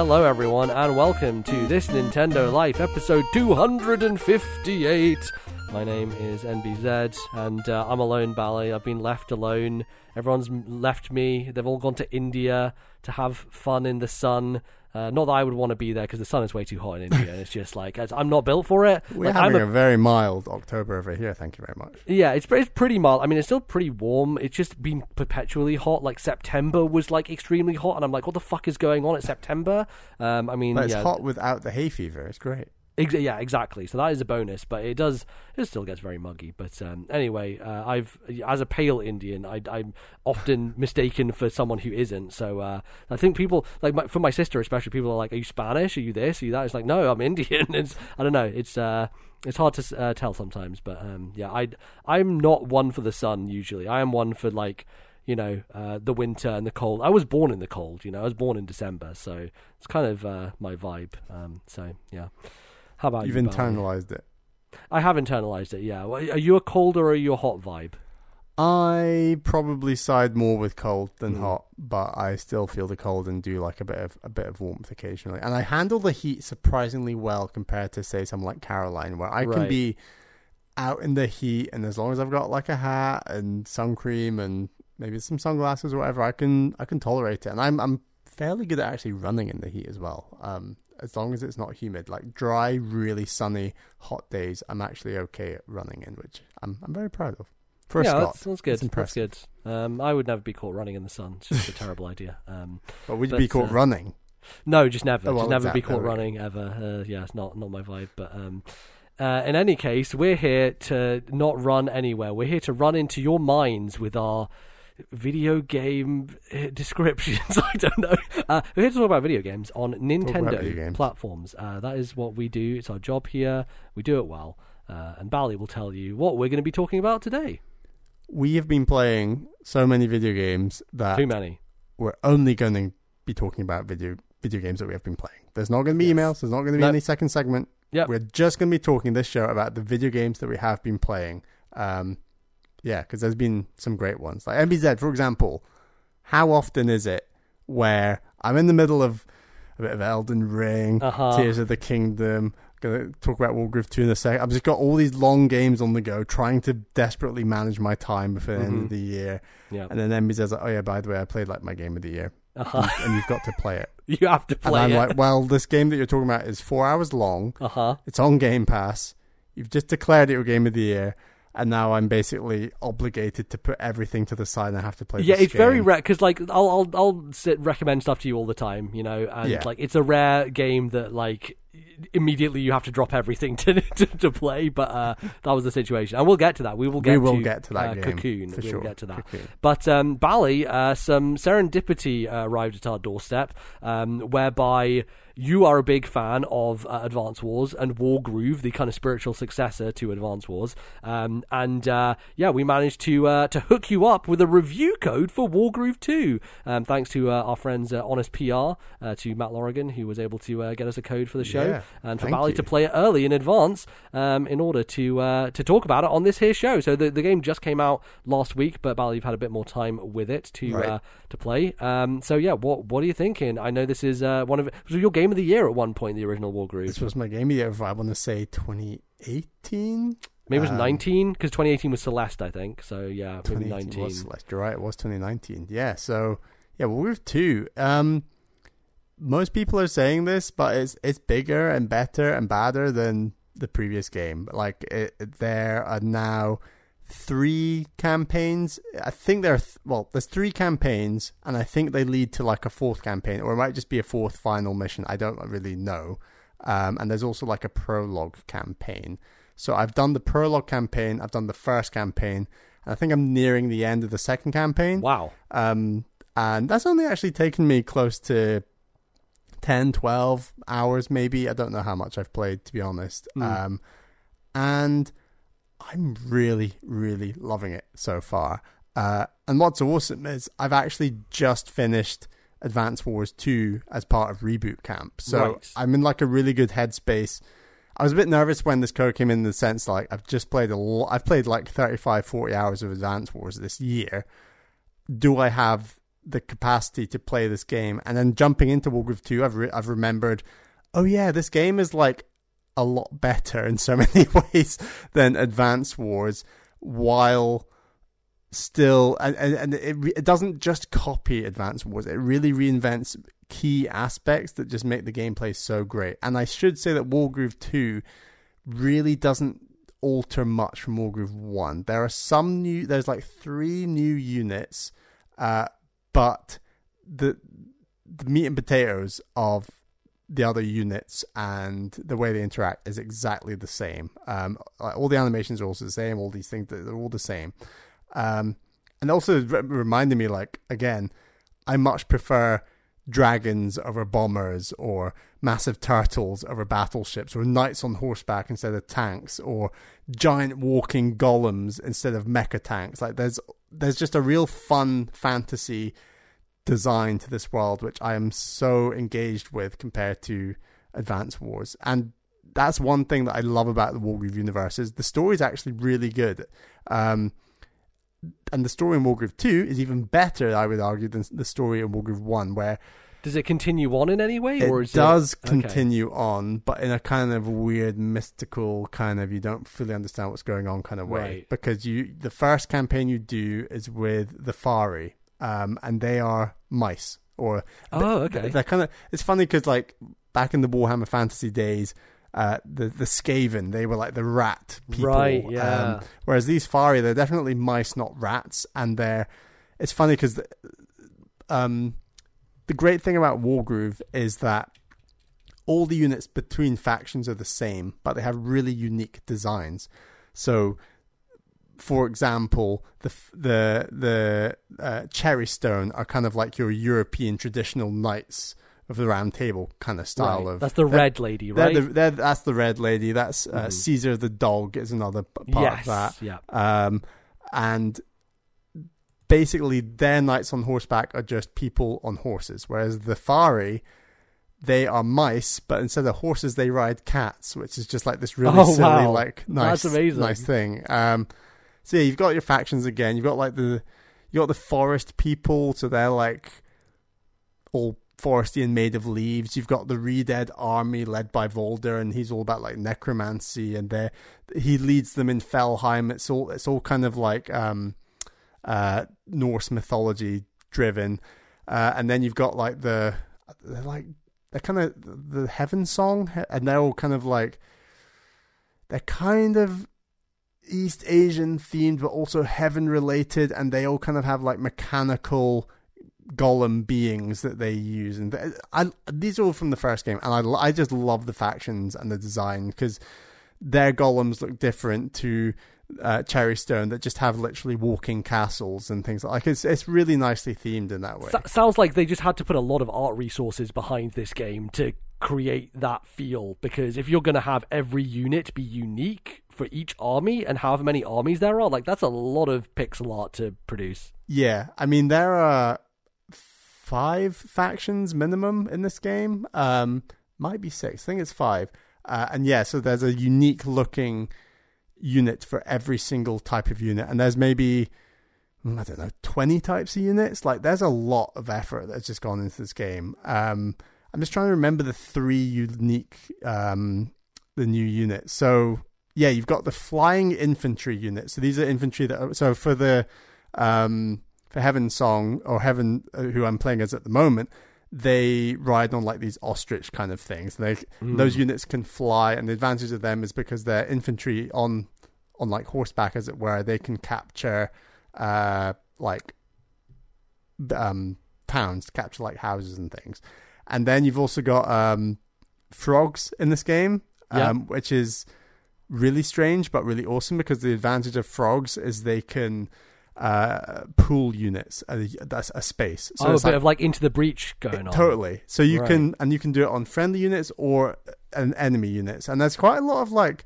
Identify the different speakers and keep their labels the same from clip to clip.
Speaker 1: Hello, everyone, and welcome to this Nintendo Life episode 258. My name is NBZ, and uh, I'm alone, Bally. I've been left alone. Everyone's left me. They've all gone to India to have fun in the sun. Uh, not that I would want to be there because the sun is way too hot in India, and it's just like I'm not built for it.
Speaker 2: We're
Speaker 1: Like, I'm
Speaker 2: having
Speaker 1: a
Speaker 2: a, very mild October over here. Thank you very much.
Speaker 1: yeah, it's it's pretty mild. I mean, it's still pretty warm. It's just been perpetually hot. Like September was like extremely hot, and I'm like, what the fuck is going on It's September? Um, I mean,
Speaker 2: But it's
Speaker 1: yeah,
Speaker 2: hot without the hay fever. It's great.
Speaker 1: Ex- yeah, exactly. So that is a bonus, but it does it still gets very muggy. But um, anyway, uh, I've as a pale Indian, I, I'm often mistaken for someone who isn't. So uh, I think people like my, for my sister especially, people are like, "Are you Spanish? Are you this? Are you that?" It's like, no, I'm Indian. It's I don't know. It's uh, it's hard to uh, tell sometimes, but um, yeah, I I'm not one for the sun usually. I am one for like you know, uh, the winter and the cold. I was born in the cold, you know, I was born in December, so it's kind of uh, my vibe. Um, so yeah. How about
Speaker 2: You've
Speaker 1: you?
Speaker 2: Internalized it.
Speaker 1: I have internalized it. Yeah. Are you a cold or are you a hot vibe?
Speaker 2: I probably side more with cold than
Speaker 1: Mm.
Speaker 2: hot, but I still feel the cold and do like a bit of a bit of warmth occasionally. And I handle the heat surprisingly well compared to say someone like Caroline, where I can be out in the heat, and as long as I've got like a hat and sun cream and maybe some sunglasses or whatever, I can I can tolerate it. And I'm I'm fairly good at actually running in the heat as well. Um, as long as it's not humid, like dry, really sunny, hot days, I'm actually okay at running in, which I'm I'm very proud of. For a
Speaker 1: yeah, that's, that's good. That's good. Um, I would never be caught running in the sun. It's just a terrible idea. Um,
Speaker 2: But would you
Speaker 1: But,
Speaker 2: be caught
Speaker 1: uh,
Speaker 2: running?
Speaker 1: no, just never.
Speaker 2: Oh, well,
Speaker 1: just never be caught running ever. Uh, yeah, it's not not my vibe. But um, uh, in any case, we're here to not run anywhere. We're here to run into your minds with our video game uh, descriptions. I don't know. Uh, we're here to talk about video games on Nintendo
Speaker 2: games.
Speaker 1: platforms. Uh, that is what we do. It's our job here. We do it well. Uh, and Bally will tell you what we're going to be talking about today.
Speaker 2: We have been playing so many video games that
Speaker 1: Too many.
Speaker 2: we're only going to be talking about video video games that we have been playing. There's not going to be
Speaker 1: Yes.
Speaker 2: emails. There's not going to be
Speaker 1: No.
Speaker 2: any second segment.
Speaker 1: Yep.
Speaker 2: We're just going to be talking this show about the video games that we have been playing. Um, yeah, because there's been some great ones. Like MBZ, for example. How often is it where I'm in the middle of a bit of Elden Ring,
Speaker 1: Uh-huh.
Speaker 2: Tears of the Kingdom. Gonna talk about Wargroove 2 in a sec. I've just got all these long games on the go, trying to desperately manage my time before the end
Speaker 1: Mhm.
Speaker 2: of the year.
Speaker 1: Yeah.
Speaker 2: And then MB says, like, "Oh yeah, by the way, I played like my game of the year,
Speaker 1: Uh-huh.
Speaker 2: and you've got to play it."
Speaker 1: you have to
Speaker 2: and
Speaker 1: play
Speaker 2: I'm
Speaker 1: it.
Speaker 2: like, "Well, this game that you're talking about is four hours long.
Speaker 1: uh huh.
Speaker 2: It's on Game Pass. You've just declared it your game of the year, and now I'm basically obligated to put everything to the side and I have to play."
Speaker 1: Yeah, it's very rare because like I'll I'll I'll sit, recommend stuff to you all the time, you know, and
Speaker 2: Yeah.
Speaker 1: like it's a rare game that like immediately you have to drop everything to to, to play. But uh, that was the situation, and we'll get to that. We will get
Speaker 2: We will
Speaker 1: to,
Speaker 2: get to that
Speaker 1: uh,
Speaker 2: game
Speaker 1: Cocoon.
Speaker 2: for
Speaker 1: we'll
Speaker 2: sure.
Speaker 1: get to that.
Speaker 2: Cocoon.
Speaker 1: But um, Bally, uh, some serendipity uh, arrived at our doorstep, um, whereby you are a big fan of uh, Advance Wars and Wargroove, the kind of spiritual successor to Advance Wars, um, and uh, yeah, we managed to uh, to hook you up with a review code for Wargroove Two, um, thanks to uh, our friends uh, Honest PR, uh, to Matt Lorigan, who was able to uh, get us a code for the show,
Speaker 2: Yeah,
Speaker 1: and for Bally
Speaker 2: you.
Speaker 1: to play it early in advance um, in order to uh, to talk about it on this here show. So the, the game just came out last week, but Bally, you've had a bit more time with it to
Speaker 2: Right.
Speaker 1: uh, to play. Um, so yeah, what what are you thinking? I know this is uh, one of your game of the year at one point, the original Wargroove.
Speaker 2: This was my game of the year. I want to say 2018.
Speaker 1: Maybe it was
Speaker 2: um,
Speaker 1: 19 because 2018 was Celeste, I think. So yeah, maybe
Speaker 2: 2018
Speaker 1: 19.
Speaker 2: was Celeste. You're right. It was 2019. Yeah. So yeah, well, we've two. Um, most people are saying this, but it's it's bigger and better and badder than the previous game. Like it- there are now three campaigns. I think there are th- well, there's three campaigns, and I think they lead to like a fourth campaign, or it might just be a fourth final mission. I don't really know. Um, and there's also like a prologue campaign. So I've done the prologue campaign, I've done the first campaign, and I think I'm nearing the end of the second campaign.
Speaker 1: Wow.
Speaker 2: Um, and that's only actually taken me close to 10, 12 hours, maybe. I don't know how much I've played, to be honest.
Speaker 1: Mm.
Speaker 2: Um, and I'm really, really loving it so far. Uh, and what's awesome is I've actually just finished Advance Wars 2 as part of Reboot Camp. So
Speaker 1: Right.
Speaker 2: I'm in like a really good headspace. I was a bit nervous when this code came in, in the sense like I've just played a lot. I've played like 35, 40 hours of Advance Wars this year. Do I have the capacity to play this game, and then jumping into Wargroove Two, I've re- I've remembered, oh yeah, this game is like a lot better in so many ways than Advance Wars, while still and, and, it, it doesn't just copy Advance Wars. It really reinvents key aspects that just make the gameplay so great. And I should say that Wargroove Two really doesn't alter much from Wargroove One. There are some new. There's like three new units, uh, but the the meat and potatoes of the other units and the way they interact is exactly the same. Um, all the animations are also the same. All these things they're all the same. Um, and also re- reminded me, like again, I much prefer dragons over bombers or massive turtles over battleships or knights on horseback instead of tanks or giant walking golems instead of mecha tanks like there's there's just a real fun fantasy design to this world which I am so engaged with compared to Advance Wars and that's one thing that I love about the Wargroove universe is the story is actually really good um, and the story in Wargroove 2 is even better, I would argue, than the story in Wargroove 1, where
Speaker 1: does it continue on in any way, or
Speaker 2: it does it... continue okay. on, but in a kind of weird, mystical kind of you don't fully understand what's going on kind of way. Right. Because you, the first campaign you do is with the Faahri, um, and they are mice, or
Speaker 1: oh, okay,
Speaker 2: they're kind of. It's funny because like back in the Warhammer Fantasy days, uh, the the Skaven. They were like the rat people.
Speaker 1: Right. Yeah. Um,
Speaker 2: whereas these Faahri, they're definitely mice, not rats, and they're. It's funny because, the, um, the great thing about Wargroove is that all the units between factions are the same, but they have really unique designs. So, for example, the the the uh, Cherrystone are kind of like your European traditional knights of the round table kind of style
Speaker 1: right.
Speaker 2: of
Speaker 1: that's the red lady right
Speaker 2: they're the, they're, that's the red lady that's uh, mm. caesar the dog is another part yes. of that
Speaker 1: yeah
Speaker 2: um, and basically their knights on horseback are just people on horses whereas the Faahri they are mice but instead of horses they ride cats which is just like this really
Speaker 1: oh,
Speaker 2: silly
Speaker 1: wow.
Speaker 2: like nice nice thing um, so yeah you've got your factions again you've got like the you got the forest people so they're like all foresty and made of leaves. You've got the Redead army led by Valder, and he's all about like necromancy, and they he leads them in Felheim. It's all it's all kind of like um, uh, Norse mythology driven, uh, and then you've got like the they're like they're kind of the Heaven Song, and they're all kind of like they're kind of East Asian themed, but also heaven related, and they all kind of have like mechanical golem beings that they use, and I, these are all from the first game, and I, I just love the factions and the design because their golems look different to uh, Cherrystone that just have literally walking castles and things like it's it's really nicely themed in that way.
Speaker 1: Sounds like they just had to put a lot of art resources behind this game to create that feel because if you're going to have every unit be unique for each army and however many armies there are like that's a lot of pixel art to produce.
Speaker 2: Yeah, I mean there are five factions minimum in this game. Um, might be six. I think it's five. Uh, and yeah, so there's a unique looking unit for every single type of unit, and there's maybe mm, I don't know twenty types of units. Like there's a lot of effort that's just gone into this game. Um, I'm just trying to remember the three unique um, the new units. So yeah, you've got the flying infantry unit. So these are infantry that are, so for the um, for Heaven Song or Heaven, uh, who I'm playing as at the moment, they ride on like these ostrich kind of things. They mm. those units can fly, and the advantage of them is because they're infantry on on like horseback, as it were. They can capture uh like um towns, capture like houses and things. And then you've also got um frogs in this game, um, which is really strange but really awesome because the advantage of frogs is they can uh, pool units. Uh, that's a space.
Speaker 1: So oh, a bit like, of like into the breach going on.
Speaker 2: Totally. So you right. can and you can do it on friendly units or an enemy units, and there's quite a lot of like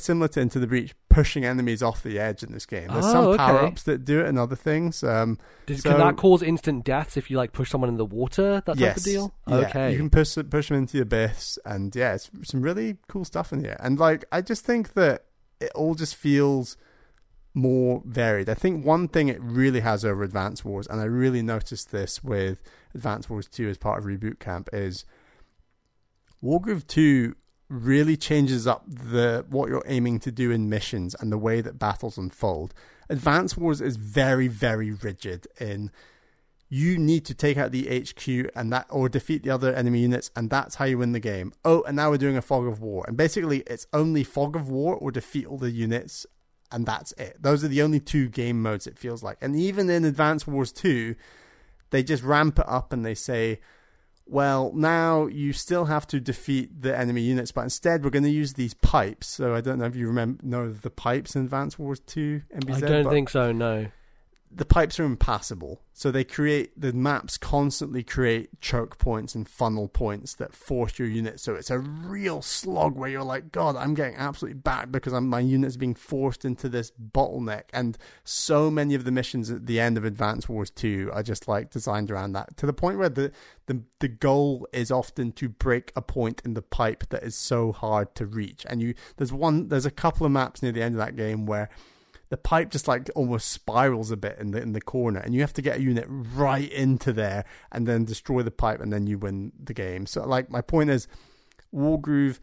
Speaker 2: similar to Into the Breach, pushing enemies off the edge in this game. There's oh, some okay. power ups that do it and other things. Um,
Speaker 1: Does, so, can that cause instant deaths if you like push someone in the water? That
Speaker 2: yes,
Speaker 1: type of deal.
Speaker 2: Yeah,
Speaker 1: okay,
Speaker 2: you can push push them into the abyss, and yeah, it's some really cool stuff in here. And like, I just think that it all just feels more varied. I think one thing it really has over Advance Wars, and I really noticed this with Advance Wars 2 as part of Reboot Camp, is Wargroove 2 really changes up the what you're aiming to do in missions and the way that battles unfold. Advance Wars is very, very rigid in you need to take out the HQ and that or defeat the other enemy units and that's how you win the game. Oh, and now we're doing a fog of war. And basically it's only fog of war or defeat all the units and that's it. Those are the only two game modes it feels like. And even in Advance Wars 2, they just ramp it up and they say well, now you still have to defeat the enemy units, but instead we're going to use these pipes. So I don't know if you remember know the pipes in Advance Wars 2
Speaker 1: NBZ. I don't think so, no
Speaker 2: the pipes are impassable. So they create the maps constantly create choke points and funnel points that force your unit. So it's a real slog where you're like, God, I'm getting absolutely back because I'm, my unit's being forced into this bottleneck. And so many of the missions at the end of Advance Wars 2 are just like designed around that to the point where the, the, the goal is often to break a point in the pipe that is so hard to reach. And you, there's one, there's a couple of maps near the end of that game where the pipe just like almost spirals a bit in the in the corner, and you have to get a unit right into there and then destroy the pipe, and then you win the game. So, like, my point is, Wargroove,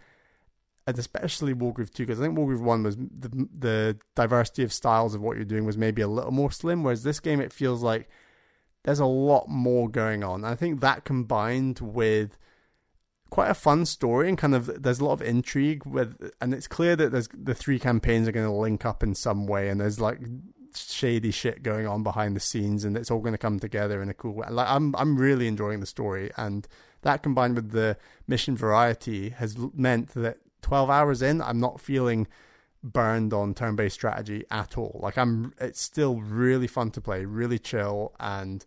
Speaker 2: and especially Wargroove two, because I think Wargroove one was the the diversity of styles of what you're doing was maybe a little more slim, whereas this game it feels like there's a lot more going on. I think that combined with quite a fun story and kind of there's a lot of intrigue with and it's clear that there's the three campaigns are going to link up in some way and there's like shady shit going on behind the scenes and it's all going to come together in a cool way. Like i'm i'm really enjoying the story and that combined with the mission variety has meant that 12 hours in i'm not feeling burned on turn-based strategy at all. Like i'm it's still really fun to play really chill and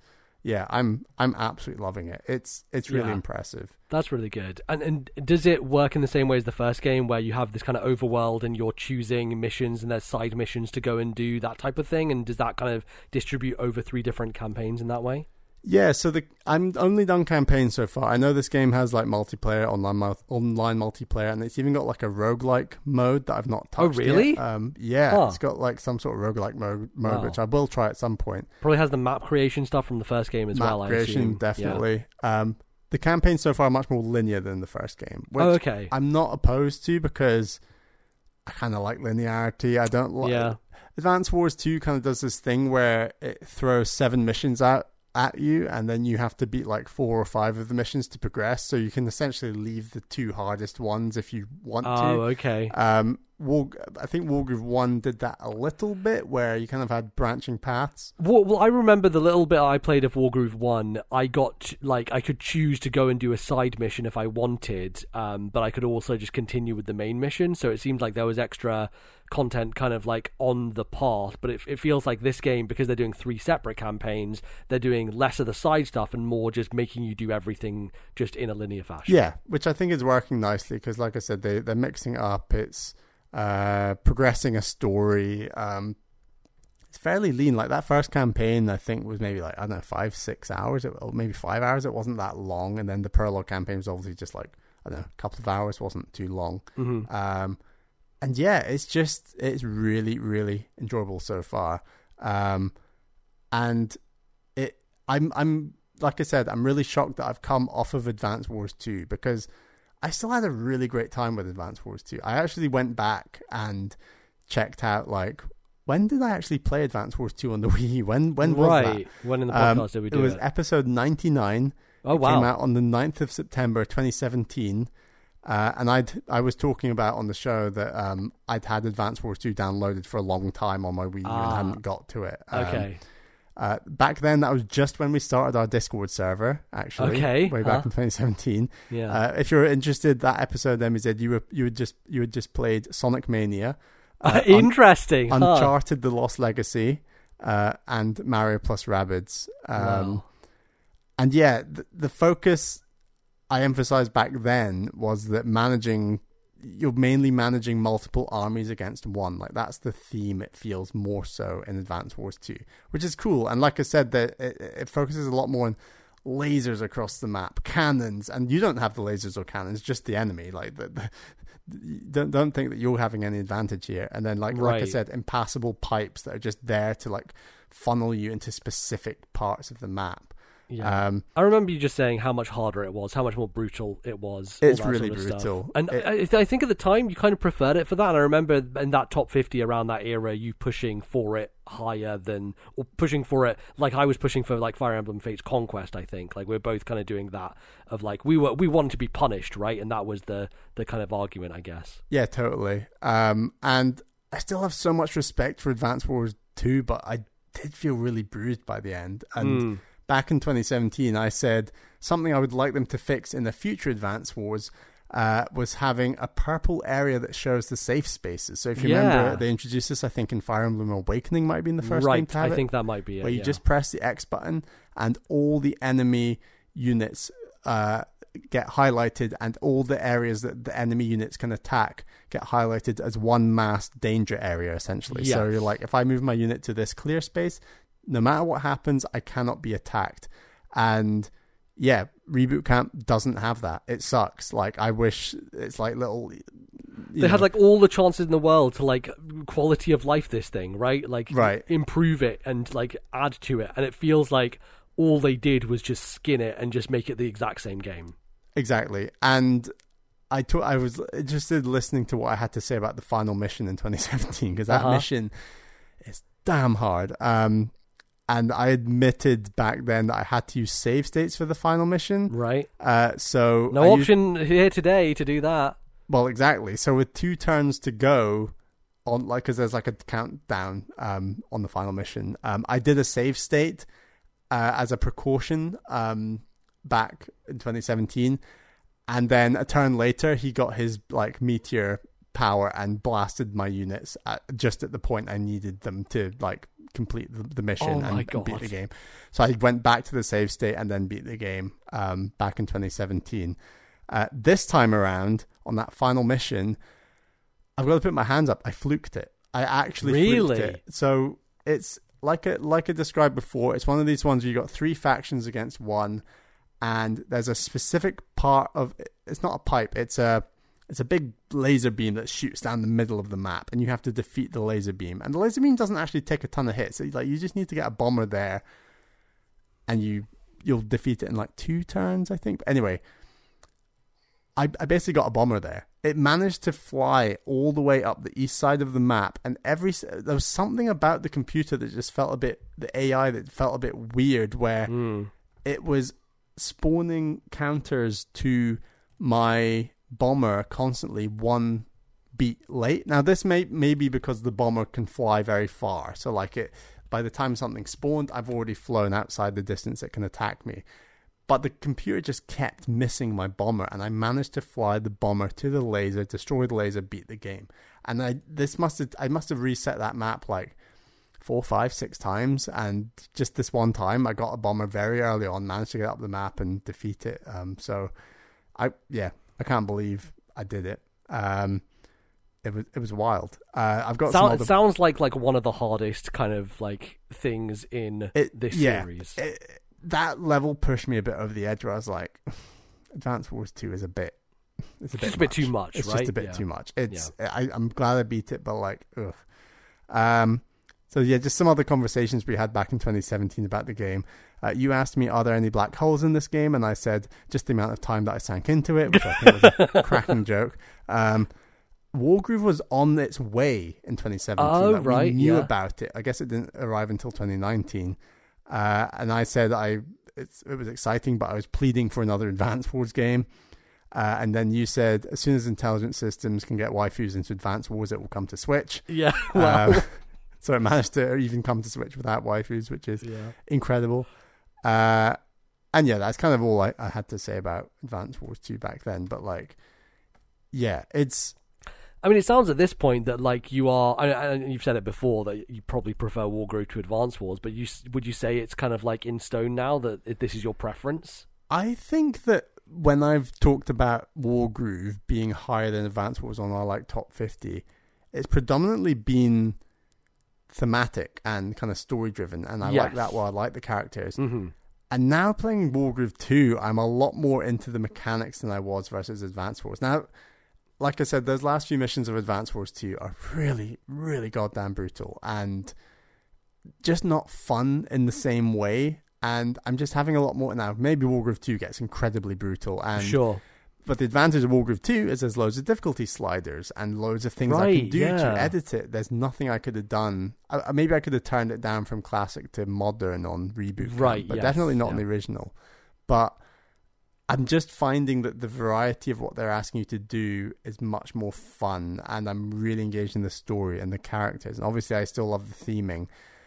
Speaker 2: yeah, I'm I'm absolutely loving it. It's it's really yeah, impressive.
Speaker 1: That's really good. And and does it work in the same way as the first game, where you have this kind of overworld and you're choosing missions and there's side missions to go and do that type of thing? And does that kind of distribute over three different campaigns in that way?
Speaker 2: Yeah, so the I'm only done campaign so far. I know this game has like multiplayer, online online multiplayer, and it's even got like a roguelike mode that I've not oh, touched.
Speaker 1: Oh, really?
Speaker 2: Um, yeah, it's got like some sort of roguelike mode, mode wow. which I will try at some point.
Speaker 1: Probably has the map creation stuff from the first game as
Speaker 2: map
Speaker 1: well.
Speaker 2: Map creation, definitely. Yeah. Um, the campaign so far are much more linear than the first game.
Speaker 1: oh, okay.
Speaker 2: I'm not opposed to because I kind of like linearity. I don't like.
Speaker 1: Yeah.
Speaker 2: Advance Wars 2 kind of does this thing where it throws seven missions out at you, and then you have to beat like four or five of the missions to progress. So you can essentially leave the two hardest ones if you want
Speaker 1: oh,
Speaker 2: to.
Speaker 1: Oh, okay.
Speaker 2: Um, I think Wargroove One did that a little bit, where you kind of had branching paths.
Speaker 1: Well, well, I remember the little bit I played of Wargroove One. I got like I could choose to go and do a side mission if I wanted, um, but I could also just continue with the main mission. So it seemed like there was extra content kind of like on the path. But it, it feels like this game because they're doing three separate campaigns, they're doing less of the side stuff and more just making you do everything just in a linear fashion.
Speaker 2: Yeah, which I think is working nicely because, like I said, they they're mixing up. It's uh, progressing a story. Um, it's fairly lean. Like that first campaign, I think was maybe like I don't know five, six hours, or maybe five hours. It wasn't that long, and then the prologue campaign was obviously just like I don't know, a couple of hours. wasn't too long.
Speaker 1: Mm-hmm.
Speaker 2: Um, and yeah, it's just it's really really enjoyable so far. Um, and it, I'm I'm like I said, I'm really shocked that I've come off of Advance Wars 2 because I still had a really great time with Advance Wars 2. I actually went back and checked out like when did I actually play Advance Wars 2 on the Wii? When when was
Speaker 1: right. that? When in the podcast um, did we do
Speaker 2: it? was episode 99.
Speaker 1: Oh
Speaker 2: it
Speaker 1: wow.
Speaker 2: came out on the 9th of September 2017. Uh, and I'd I was talking about on the show that um, I'd had Advance Wars 2 downloaded for a long time on my Wii U
Speaker 1: ah.
Speaker 2: and hadn't got to it.
Speaker 1: Um, okay.
Speaker 2: Uh, back then, that was just when we started our Discord server. Actually,
Speaker 1: okay,
Speaker 2: way back huh? in 2017.
Speaker 1: Yeah.
Speaker 2: Uh, if you're interested, that episode then we said you were you had just you had just played Sonic Mania.
Speaker 1: Uh, Interesting.
Speaker 2: Un- Uncharted: The Lost Legacy, uh, and Mario plus Rabbids. Um,
Speaker 1: wow.
Speaker 2: And yeah, the, the focus I emphasized back then was that managing you're mainly managing multiple armies against one. Like that's the theme. It feels more so in Advance Wars 2, which is cool. And like I said, that it, it, focuses a lot more on lasers across the map, cannons, and you don't have the lasers or cannons, just the enemy. Like the, the don't don't think that you're having any advantage here. And then like like I said, impassable pipes that are just there to like funnel you into specific parts of the map.
Speaker 1: Yeah.
Speaker 2: Um,
Speaker 1: I remember you just saying how much harder it was, how much more brutal it was.
Speaker 2: It's really
Speaker 1: sort of stuff.
Speaker 2: brutal.
Speaker 1: And
Speaker 2: It-
Speaker 1: I, I think at the time you kind of preferred it for that. And I remember in that top 50 around that era, you pushing for it higher than, or pushing for it like I was pushing for like Fire Emblem Fates Conquest, I think. Like we're both kind of doing that of like, we were, we wanted to be punished, right? And that was the, the kind of argument, I guess.
Speaker 2: Yeah, totally. Um, and I still have so much respect for Advance Wars 2, but I did feel really bruised by the end. And
Speaker 1: Mm.
Speaker 2: Back in 2017, I said something I would like them to fix in the future Advance Wars uh, was having a purple area that shows the safe spaces. So if you
Speaker 1: Yeah.
Speaker 2: remember, they introduced this, I think, in Fire Emblem Awakening might be in the first game
Speaker 1: right.
Speaker 2: to have
Speaker 1: I
Speaker 2: it,
Speaker 1: think that might be it.
Speaker 2: where you
Speaker 1: yeah.
Speaker 2: just press the X button and all the enemy units uh, get highlighted and all the areas that the enemy units can attack get highlighted as one mass danger area essentially. So you're like, if I move my unit to this clear space, no matter what happens, I cannot be attacked. And yeah, Reboot Camp doesn't have that. It sucks. Like I wish it's like little.
Speaker 1: they had like all the chances in the world to like quality of life this thing, right? Like
Speaker 2: Right.
Speaker 1: improve it and like add to it, and it feels like all they did was just skin it and just make it the exact same game.
Speaker 2: Exactly. And I to- I was interested listening to what I had to say about the final mission in 2017 because that
Speaker 1: Uh-huh.
Speaker 2: mission is damn hard. Um, and I admitted back then that I had to use save states for the final mission.
Speaker 1: Right?
Speaker 2: Uh, so
Speaker 1: No
Speaker 2: I used-
Speaker 1: option here today to do that.
Speaker 2: well, exactly. So with two turns to go on, like, because there's like a countdown um, on the final mission, um, I did a save state uh, as a precaution um, back in 2017, and then a turn later, he got his like meteor power and blasted my units at, just at the point I needed them to like complete the, the mission
Speaker 1: Oh
Speaker 2: and, and beat the game. So I went back to the save state and then beat the game um, back in 2017. Uh, this time around on that final mission, I've got to put my hands up. I fluked it. I actually
Speaker 1: Really?
Speaker 2: fluked it. So it's like it like I described before. It's one of these ones where you got three factions against one, and there's a specific part of it's not a pipe. It's a it's a big laser beam that shoots down the middle of the map, and you have to defeat the laser beam. And the laser beam doesn't actually take a ton of hits. It's like you just need to get a bomber there, and you you'll defeat it in like two turns, I think. But anyway, I, I basically got a bomber there. It managed to fly all the way up the east side of the map, and every there was something about the computer that just felt a bit the AI that felt a bit weird, where
Speaker 1: Mm.
Speaker 2: it was spawning counters to my bomber constantly one beat late. Now this may may be because the bomber can fly very far. So like it by the time something spawned, I've already flown outside the distance it can attack me. But the computer just kept missing my bomber and I managed to fly the bomber to the laser, destroy the laser, beat the game. And I this must have I must have reset that map like four, five, six times, and just this one time, I got a bomber very early on, managed to get up the map and defeat it. Um, so, I yeah, I can't believe I did it. Um, it was it was wild. Uh, I've got
Speaker 1: Sound,
Speaker 2: other,
Speaker 1: it sounds like like one of the hardest kind of like things in
Speaker 2: It-
Speaker 1: this
Speaker 2: yeah.
Speaker 1: series.
Speaker 2: it- that level pushed me a bit over the edge. Where I was like, Advance Wars Two is a bit. It's a bit,
Speaker 1: just a bit too much,
Speaker 2: It's
Speaker 1: right?
Speaker 2: just a bit
Speaker 1: Yeah.
Speaker 2: too much. It's I, I'm glad I beat it, but like, ugh. Um, so yeah, just some other conversations we had back in 2017 about the game. Uh, you asked me, are there any black holes in this game? And I said just the amount of time that I sank into it, which I think was a cracking joke. Um, Wargroove was on its way in 2017.
Speaker 1: Oh,
Speaker 2: like,
Speaker 1: right,
Speaker 2: we knew
Speaker 1: yeah.
Speaker 2: about it. I guess it didn't arrive until 2019. Uh, and I said I it's, it was exciting, but I was pleading for another Advance Wars game. Uh, and then you said, as soon as intelligent systems can get waifus into Advance Wars, it will come to Switch.
Speaker 1: Yeah. Well.
Speaker 2: Um, so it managed to even come to Switch without waifus, which is
Speaker 1: yeah.
Speaker 2: incredible. Uh, and yeah, that's kind of all I, I had to say about Advance Wars 2 back then. But like, yeah, it's
Speaker 1: I mean, it sounds at this point that like you are, and- you've said it before that you probably prefer Wargroove to Advance Wars, but you would you say it's kind of like in stone now that this is your preference?
Speaker 2: I think that when I've talked about Wargroove being higher than Advance Wars on our like top 50, it's predominantly been thematic and kind of story driven. And I like that. Well, I like the characters.
Speaker 1: Mm-hmm.
Speaker 2: And now playing Wargroove 2, I'm a lot more into the mechanics than I was versus Advance Wars. Now, like I said, those last few missions of Advance Wars 2 are really, really goddamn brutal and just not fun in the same way. And I'm just having a lot more now. Maybe Wargroove 2 gets incredibly brutal. And
Speaker 1: Sure.
Speaker 2: But the advantage of Wargroove 2 is there's loads of difficulty sliders and loads of things I
Speaker 1: Right,
Speaker 2: can do
Speaker 1: yeah.
Speaker 2: to edit it. There's nothing I could have done. I, I- maybe I could have turned it down from classic to modern on reboot, Camp,
Speaker 1: Right,
Speaker 2: But
Speaker 1: yes,
Speaker 2: definitely not on the original. But I'm just finding that the variety of what they're asking you to do is much more fun, and I'm really engaged in the story and the characters. And obviously, I still love the theming.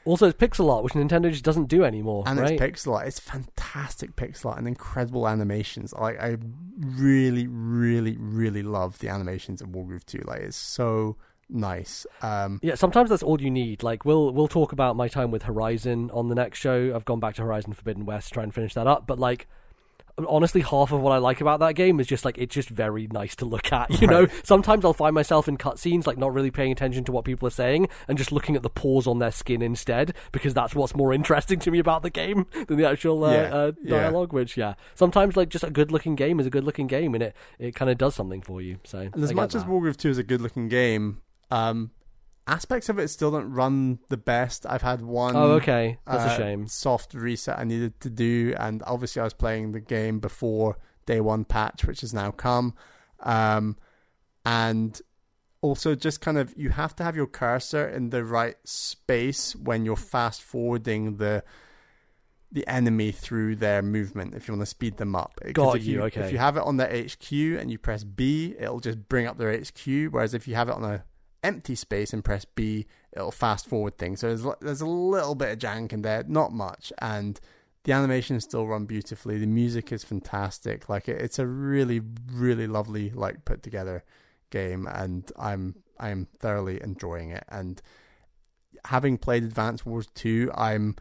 Speaker 1: Also, it's pixel art, which Nintendo just doesn't do anymore,
Speaker 2: and
Speaker 1: right?
Speaker 2: it's pixel art. It's fantastic pixel art and incredible animations. Like I really, really, really love the animations of Wargroove 2. Like it's so nice. Um,
Speaker 1: Yeah, sometimes that's all you need. Like we'll we'll talk about my time with Horizon on the next show. I've gone back to Horizon Forbidden West to try and finish that up, but like honestly half of what I like about that game is just like it's just very nice to look at, you know. Sometimes I'll find myself in cutscenes like not really paying attention to what people are saying and just looking at the pores on their skin instead because that's what's more interesting to me about the game than the actual uh,
Speaker 2: Yeah,
Speaker 1: uh,
Speaker 2: yeah.
Speaker 1: dialogue which yeah. Sometimes like just a good-looking game is a good-looking game and it it kind of does something for you. So
Speaker 2: and as much as
Speaker 1: that.
Speaker 2: Wargroove 2 is a good looking game, um, aspects of it still don't run the best. I've had one.
Speaker 1: Oh, okay. That's
Speaker 2: uh,
Speaker 1: a shame.
Speaker 2: Soft reset I needed to do, and obviously I was playing the game before day one patch, which has now come, um, and also just kind of you have to have your cursor in the right space when you're fast forwarding the the enemy through their movement if you want to speed them up.
Speaker 1: Got
Speaker 2: if
Speaker 1: you,
Speaker 2: If
Speaker 1: okay.
Speaker 2: you have it on their HQ and you press B, it'll just bring up their HQ. Whereas if you have it on a empty space and press B, it'll fast forward things. So there's there's a little bit of jank in there, not much, and the animations still run beautifully. The music is fantastic. Like it, it's a really really lovely like put together game, and I'm I'm thoroughly enjoying it. And having played Advance Wars 2, I'm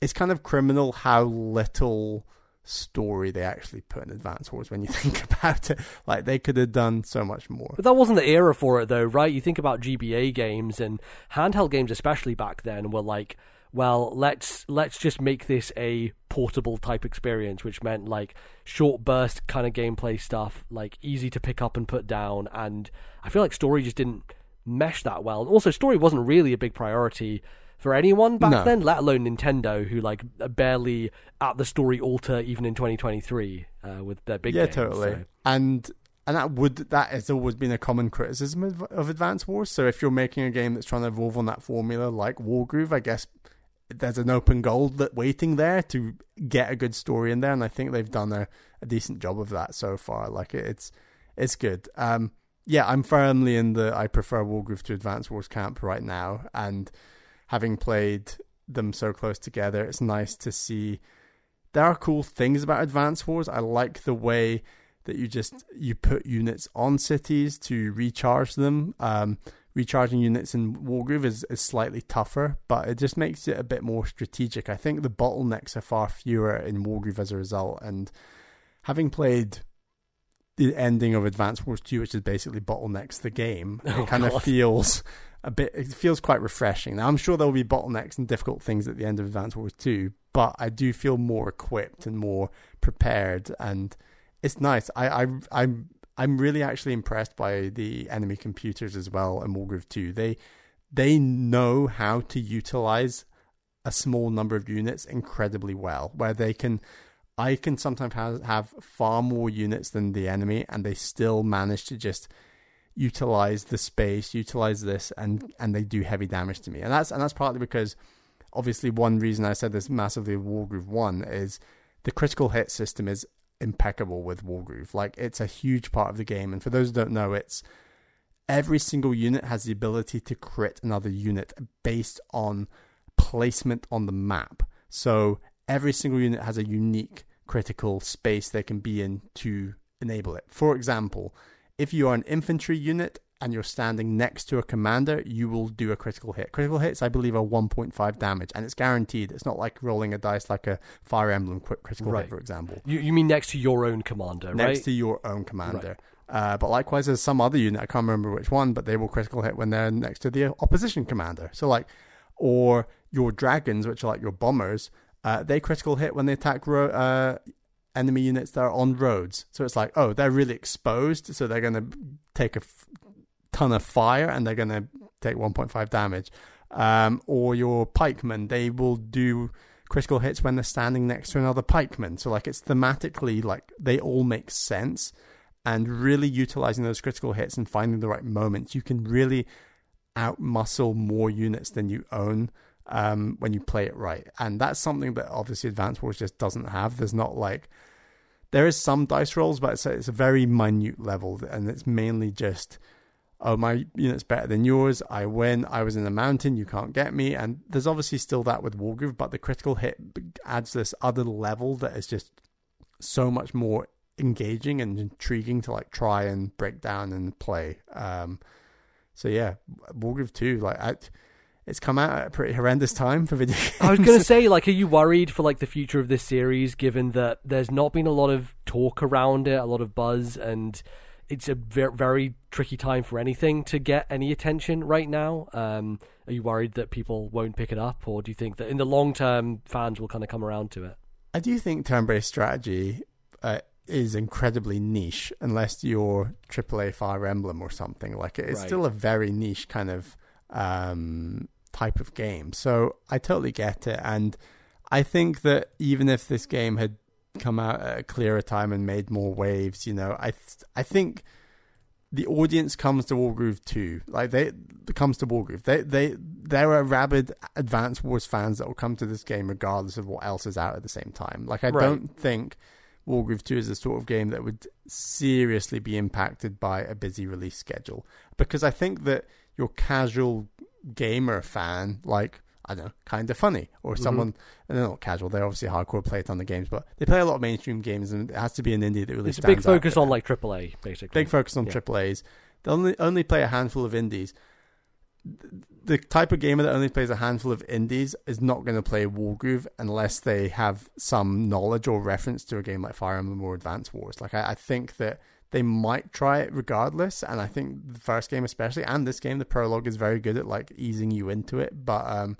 Speaker 2: it's kind of criminal how little story they actually put in Advance Wars when you think about it. Like they could have done so much more.
Speaker 1: But that wasn't the era for it, though, right? You think about GBA games and handheld games, especially back then, were like, well, let's let's just make this a portable type experience, which meant like short burst kind of gameplay stuff, like easy to pick up and put down. And I feel like story just didn't mesh that well. And Also, story wasn't really a big priority for anyone back
Speaker 2: No.
Speaker 1: then, let alone Nintendo, who like barely at the story alter even in 2023 uh, with their big
Speaker 2: yeah,
Speaker 1: games,
Speaker 2: totally.
Speaker 1: so.
Speaker 2: And and that would that has always been a common criticism of, of Advance Wars. So if you're making a game that's trying to evolve on that formula, like Wargroove, I guess there's an open goal that waiting there to get a good story in there, and I think they've done a, a decent job of that so far. Like it, it's it's good. Um, yeah, I'm firmly in the I prefer Wargroove to Advance Wars camp right now, and having played them so close together, it's nice to see. There are cool things about Advance Wars. I like the way that you just you put units on cities to recharge them. Um, recharging units in Wargroove is, is slightly tougher, but it just makes it a bit more strategic. I think the bottlenecks are far fewer in Wargroove as a result. And having played the ending of Advance Wars 2, which is basically bottlenecks the game,
Speaker 1: Oh,
Speaker 2: it kind
Speaker 1: God.
Speaker 2: of feels a bit it feels quite refreshing. Now I'm sure there'll be bottlenecks and difficult things at the end of Advance Wars 2, but I do feel more equipped and more prepared and it's nice. I, I I'm I'm really actually impressed by the enemy computers as well in Wargroove 2. They they know how to utilize a small number of units incredibly well, where they can I can sometimes have, have far more units than the enemy, and they still manage to just utilize the space, utilize this, and and they do heavy damage to me. And that's and that's partly because obviously one reason I said this massively Wargroove One is the critical hit system is impeccable with Wargroove. Like it's a huge part of the game, and for those who don't know, it's every single unit has the ability to crit another unit based on placement on the map. So every single unit has a unique critical space they can be in to enable it. For example, if you are an infantry unit and you're standing next to a commander, you will do a critical hit. Critical hits, I believe, are 1.5 damage, and it's guaranteed. It's not like rolling a dice like a Fire Emblem crit- critical
Speaker 1: Right.
Speaker 2: hit, for example
Speaker 1: You, you mean next to your own commander,
Speaker 2: next
Speaker 1: right?
Speaker 2: to your own commander. Uh, but likewise, there's some other unit I can't remember which one, but they will critical hit when they're next to the opposition commander. So like, or your dragons, which are like your bombers, uh, they critical hit when they attack ro- uh, enemy units that are on roads. So it's like, oh, they're really exposed, so they're going to take a f- ton of fire and they're going to take 1.5 damage. Um, or your pikemen, they will do critical hits when they're standing next to another pikeman. So like it's thematically like they all make sense and really utilizing those critical hits and finding the right moments, you can really outmuscle more units than you own um, when you play it right. And that's something that obviously Advance Wars just doesn't have. There's not like there is some dice rolls, but it's a, it's a very minute level, and it's mainly just oh my unit's better than yours. I win. I was in the mountain. You can't get me. And there's obviously still that with wargroove but the critical hit adds this other level that is just so much more engaging and intriguing to like try and break down and play. Um so yeah wargroove 2 like I, it's come out at a pretty horrendous time for video games.
Speaker 1: I was going to say, like, are you worried for like the future of this series, given that there's not been a lot of talk around it, a lot of buzz, and it's a very, very tricky time for anything to get any attention right now. Um, are you worried that people won't pick it up, or do you think that in the long term fans will kind of come around to it?
Speaker 2: I do think turn-based strategy uh, is incredibly niche, unless you're AAA Fire Emblem or something. Like it's
Speaker 1: Right.
Speaker 2: still a very niche kind of um, type of game. So I totally get it, and I think that even if this game had come out at a clearer time and made more waves, you know, I th- I think the audience comes to Wargroove too. Like they comes to Wargroove. They they there are rabid Advance Wars fans that will come to this game regardless of what else is out at the same time. Like I
Speaker 1: Right.
Speaker 2: don't think Wargroove 2 is the sort of game that would seriously be impacted by a busy release schedule. Because I think that your casual gamer fan, like, I don't know, Kinda Funny, or
Speaker 1: Mm-hmm.
Speaker 2: someone, and they're not casual, they're obviously hardcore, play a ton of games, but they play a lot of mainstream games, and it has to be an indie that really
Speaker 1: It's a big focus on like AAA, basically.
Speaker 2: Big focus on
Speaker 1: Yeah.
Speaker 2: AAAs. They only, only play a handful of indies. The type of gamer that only plays a handful of indies is not going to play Wargroove unless they have some knowledge or reference to a game like Fire Emblem or Advance Wars. Like I, I think that they might try it regardless, and I think the first game especially, and this game, the prologue is very good at like easing you into it. But um,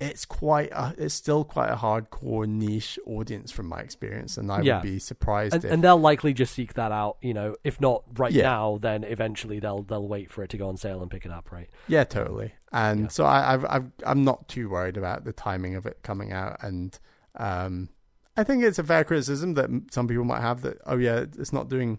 Speaker 2: it's quite, a, it's still quite a hardcore niche audience from my experience, and I
Speaker 1: Yeah.
Speaker 2: would be surprised
Speaker 1: and,
Speaker 2: if
Speaker 1: and they'll likely just seek that out. You know, if not right
Speaker 2: Yeah.
Speaker 1: now, then eventually they'll they'll wait for it to go on sale and pick it up. Right?
Speaker 2: Yeah, totally. And
Speaker 1: Yeah.
Speaker 2: so I, I've, I've, I'm not too worried about the timing of it coming out. And um, I think it's a fair criticism that some people might have that, oh, yeah, it's not doing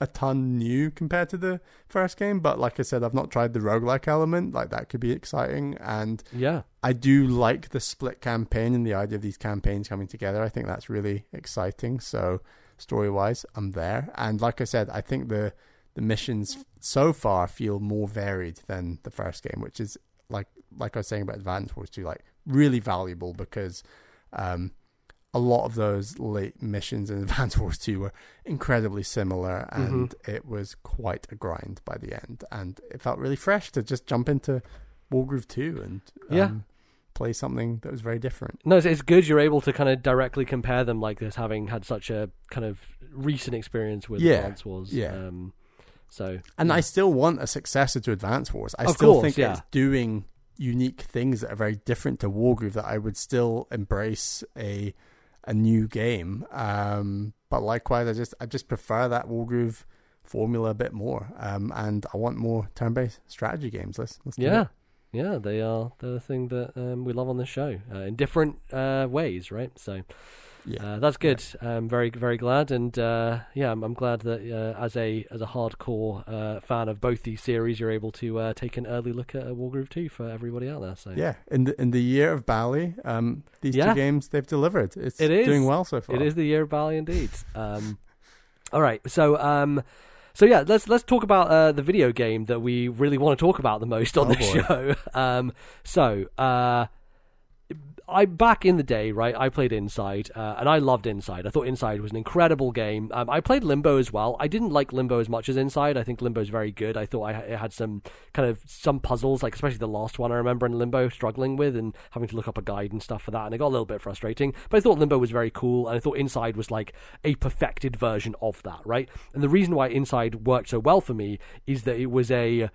Speaker 2: a ton new compared to the first game. But like I said, I've not tried the roguelike element. Like, that could be exciting. And
Speaker 1: Yeah.
Speaker 2: I do like the split campaign and the idea of these campaigns coming together. I think that's really exciting. So story wise, I'm there. And like I said, I think the the missions so far feel more varied than the first game, which is like like I was saying about Advance Wars 2, like really valuable because um a lot of those late missions in Advance Wars 2 were incredibly similar and it was quite a grind by the end. And it felt really fresh to just jump into Wargroove 2 and um,
Speaker 1: Yeah.
Speaker 2: play something that was very different.
Speaker 1: No, it's, it's good you're able to kind of directly compare them like this, having had such a kind of recent experience with
Speaker 2: Yeah,
Speaker 1: Advance Wars.
Speaker 2: yeah.
Speaker 1: Um, so
Speaker 2: And
Speaker 1: yeah.
Speaker 2: I still want a successor to Advance Wars. I
Speaker 1: Of
Speaker 2: still
Speaker 1: course,
Speaker 2: think
Speaker 1: yeah.
Speaker 2: it's doing unique things that are very different to Wargroove that I would still embrace a a new game. Um, but likewise, I just I just prefer that Wargroove formula a bit more. Um, and I want more turn-based strategy games. Let's, let's
Speaker 1: yeah,
Speaker 2: it.
Speaker 1: yeah, they are the thing that um, we love on this show uh, in different uh, ways, right? So
Speaker 2: yeah.
Speaker 1: uh, that's good. I'm very very glad, and uh, yeah, I'm, I'm glad that uh, as a as a hardcore uh, fan of both these series, you're able to uh, take an early look at uh, Wargroove 2 for everybody out there. So
Speaker 2: Yeah, in the in the year of Bali, um, these
Speaker 1: Yeah.
Speaker 2: two games they've delivered. It's
Speaker 1: It is.
Speaker 2: doing well so far.
Speaker 1: It is the year of Bali indeed. Um, all right, so um, so yeah, let's let's talk about uh, the video game that we really want to talk about the most on
Speaker 2: Oh,
Speaker 1: this
Speaker 2: boy.
Speaker 1: show. Um, so uh, I back in the day, right? I played Inside, uh, and I loved Inside. I thought Inside was an incredible game. Um, I played Limbo as well. I didn't like Limbo as much as Inside. I think Limbo is very good. I thought I, it had some kind of some puzzles, like especially the last one. I remember in Limbo struggling with and having to look up a guide and stuff for that, and it got a little bit frustrating. But I thought Limbo was very cool, and I thought Inside was like a perfected version of that, right? And the reason why Inside worked so well for me is that it was a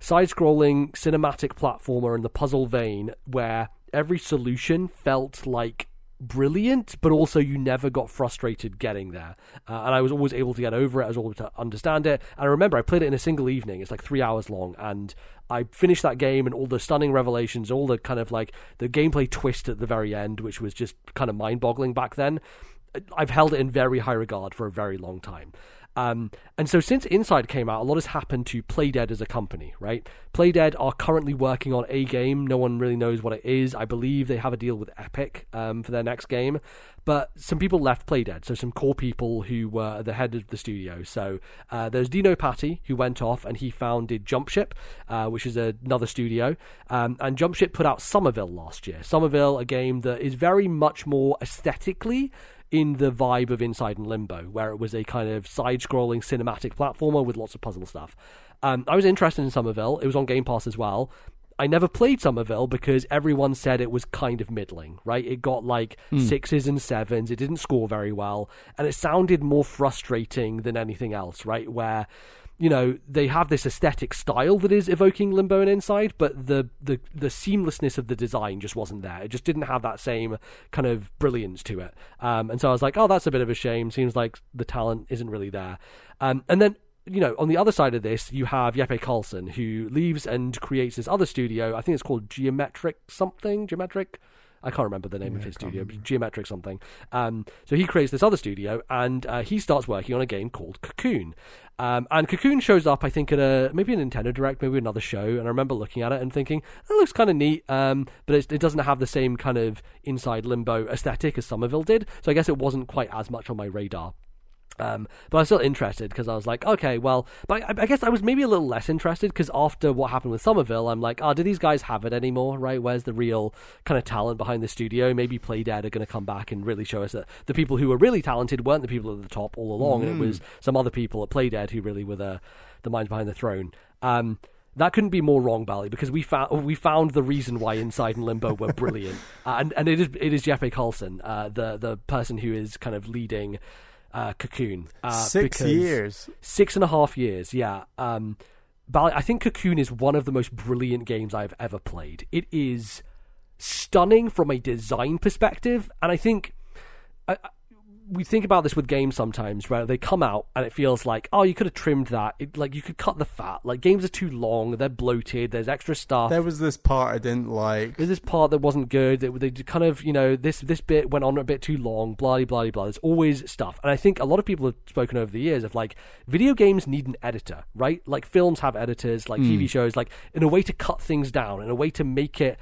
Speaker 1: side-scrolling cinematic platformer in the puzzle vein where every solution felt like brilliant, but also you never got frustrated getting there. Uh, and I was always able to get over it. I was able to understand it. And I remember I played it in a single evening. It's like three hours long, and I finished that game and all the stunning revelations, all the kind of like the gameplay twist at the very end, which was just kind of mind boggling back then. I've held it in very high regard for a very long time. Um, and so since Inside came out, a lot has happened to Playdead as a company, right? Playdead are currently working on a game. No one really knows what it is. I believe they have a deal with Epic um, for their next game. But some people left Playdead, so some core people who were the head of the studio. So uh, there's Dino Patti, who went off and he founded Jumpship, uh, which is another studio. Um, and Jumpship put out Somerville last year. Somerville, a game that is very much more aesthetically in the vibe of Inside and Limbo, where it was a kind of side scrolling cinematic platformer with lots of puzzle stuff. Um, I was interested in Somerville. It was on Game Pass as well. I never played Somerville because everyone said it was kind of middling, right? It got like mm. sixes and sevens. It didn't score very well. And it sounded more frustrating than anything else, right? Where you know they have this aesthetic style that is evoking limbo and inside but the, the the seamlessness of the design just wasn't there it just didn't have that same kind of brilliance to it um, and so i was like oh that's a bit of a shame seems like the talent isn't really there um, and then you know, on the other side of this, you have Jeppe Carlsen, who leaves and creates this other studio. I think it's called Geometric something. Geometric. I can't remember the name yeah, of his studio, Geometric something. Um, so he creates this other studio, and uh, he starts working on a game called Cocoon. Um, and Cocoon shows up, I think, at a maybe a Nintendo Direct, maybe another show. And I remember looking at it and thinking, that looks kind of neat, um, but it, it, doesn't have the same kind of inside limbo aesthetic as Somerville did. So I guess it wasn't quite as much on my radar. Um, but I was still interested because I was like, okay, well, but I, I, guess I was maybe a little less interested because after what happened with Somerville, I'm like, oh, do these guys have it anymore? Right? Where's the real kind of talent behind the studio? Maybe Playdead are going to come back and really show us that the people who were really talented weren't the people at the top all along. Mm. And it was mm. some other people at Playdead who really were the the minds behind the throne. Um, that couldn't be more wrong, Bally, because we found we found the reason why Inside and Limbo were brilliant, uh, and and it is it is Jeppe Carlsen, uh, the the person who is kind of leading uh, Cocoon. Uh,
Speaker 2: six years.
Speaker 1: Six and a half years, yeah. Um, I think Cocoon is one of the most brilliant games I've ever played. It is stunning from a design perspective, and I think. I, we think about this with games sometimes where they come out and it feels like oh you could have trimmed that. It, like you could cut the fat. Like games are too long. They're bloated. There's extra stuff.
Speaker 2: There was this part i didn't like.
Speaker 1: There's this part that wasn't good. They, they kind of you know this this bit went on a bit too long blah blah blah there's always stuff. And i think a lot of people have spoken over the years of like video games need an editor right? Like films have editors like mm. tv shows. Like in a way to cut things down in a way to make it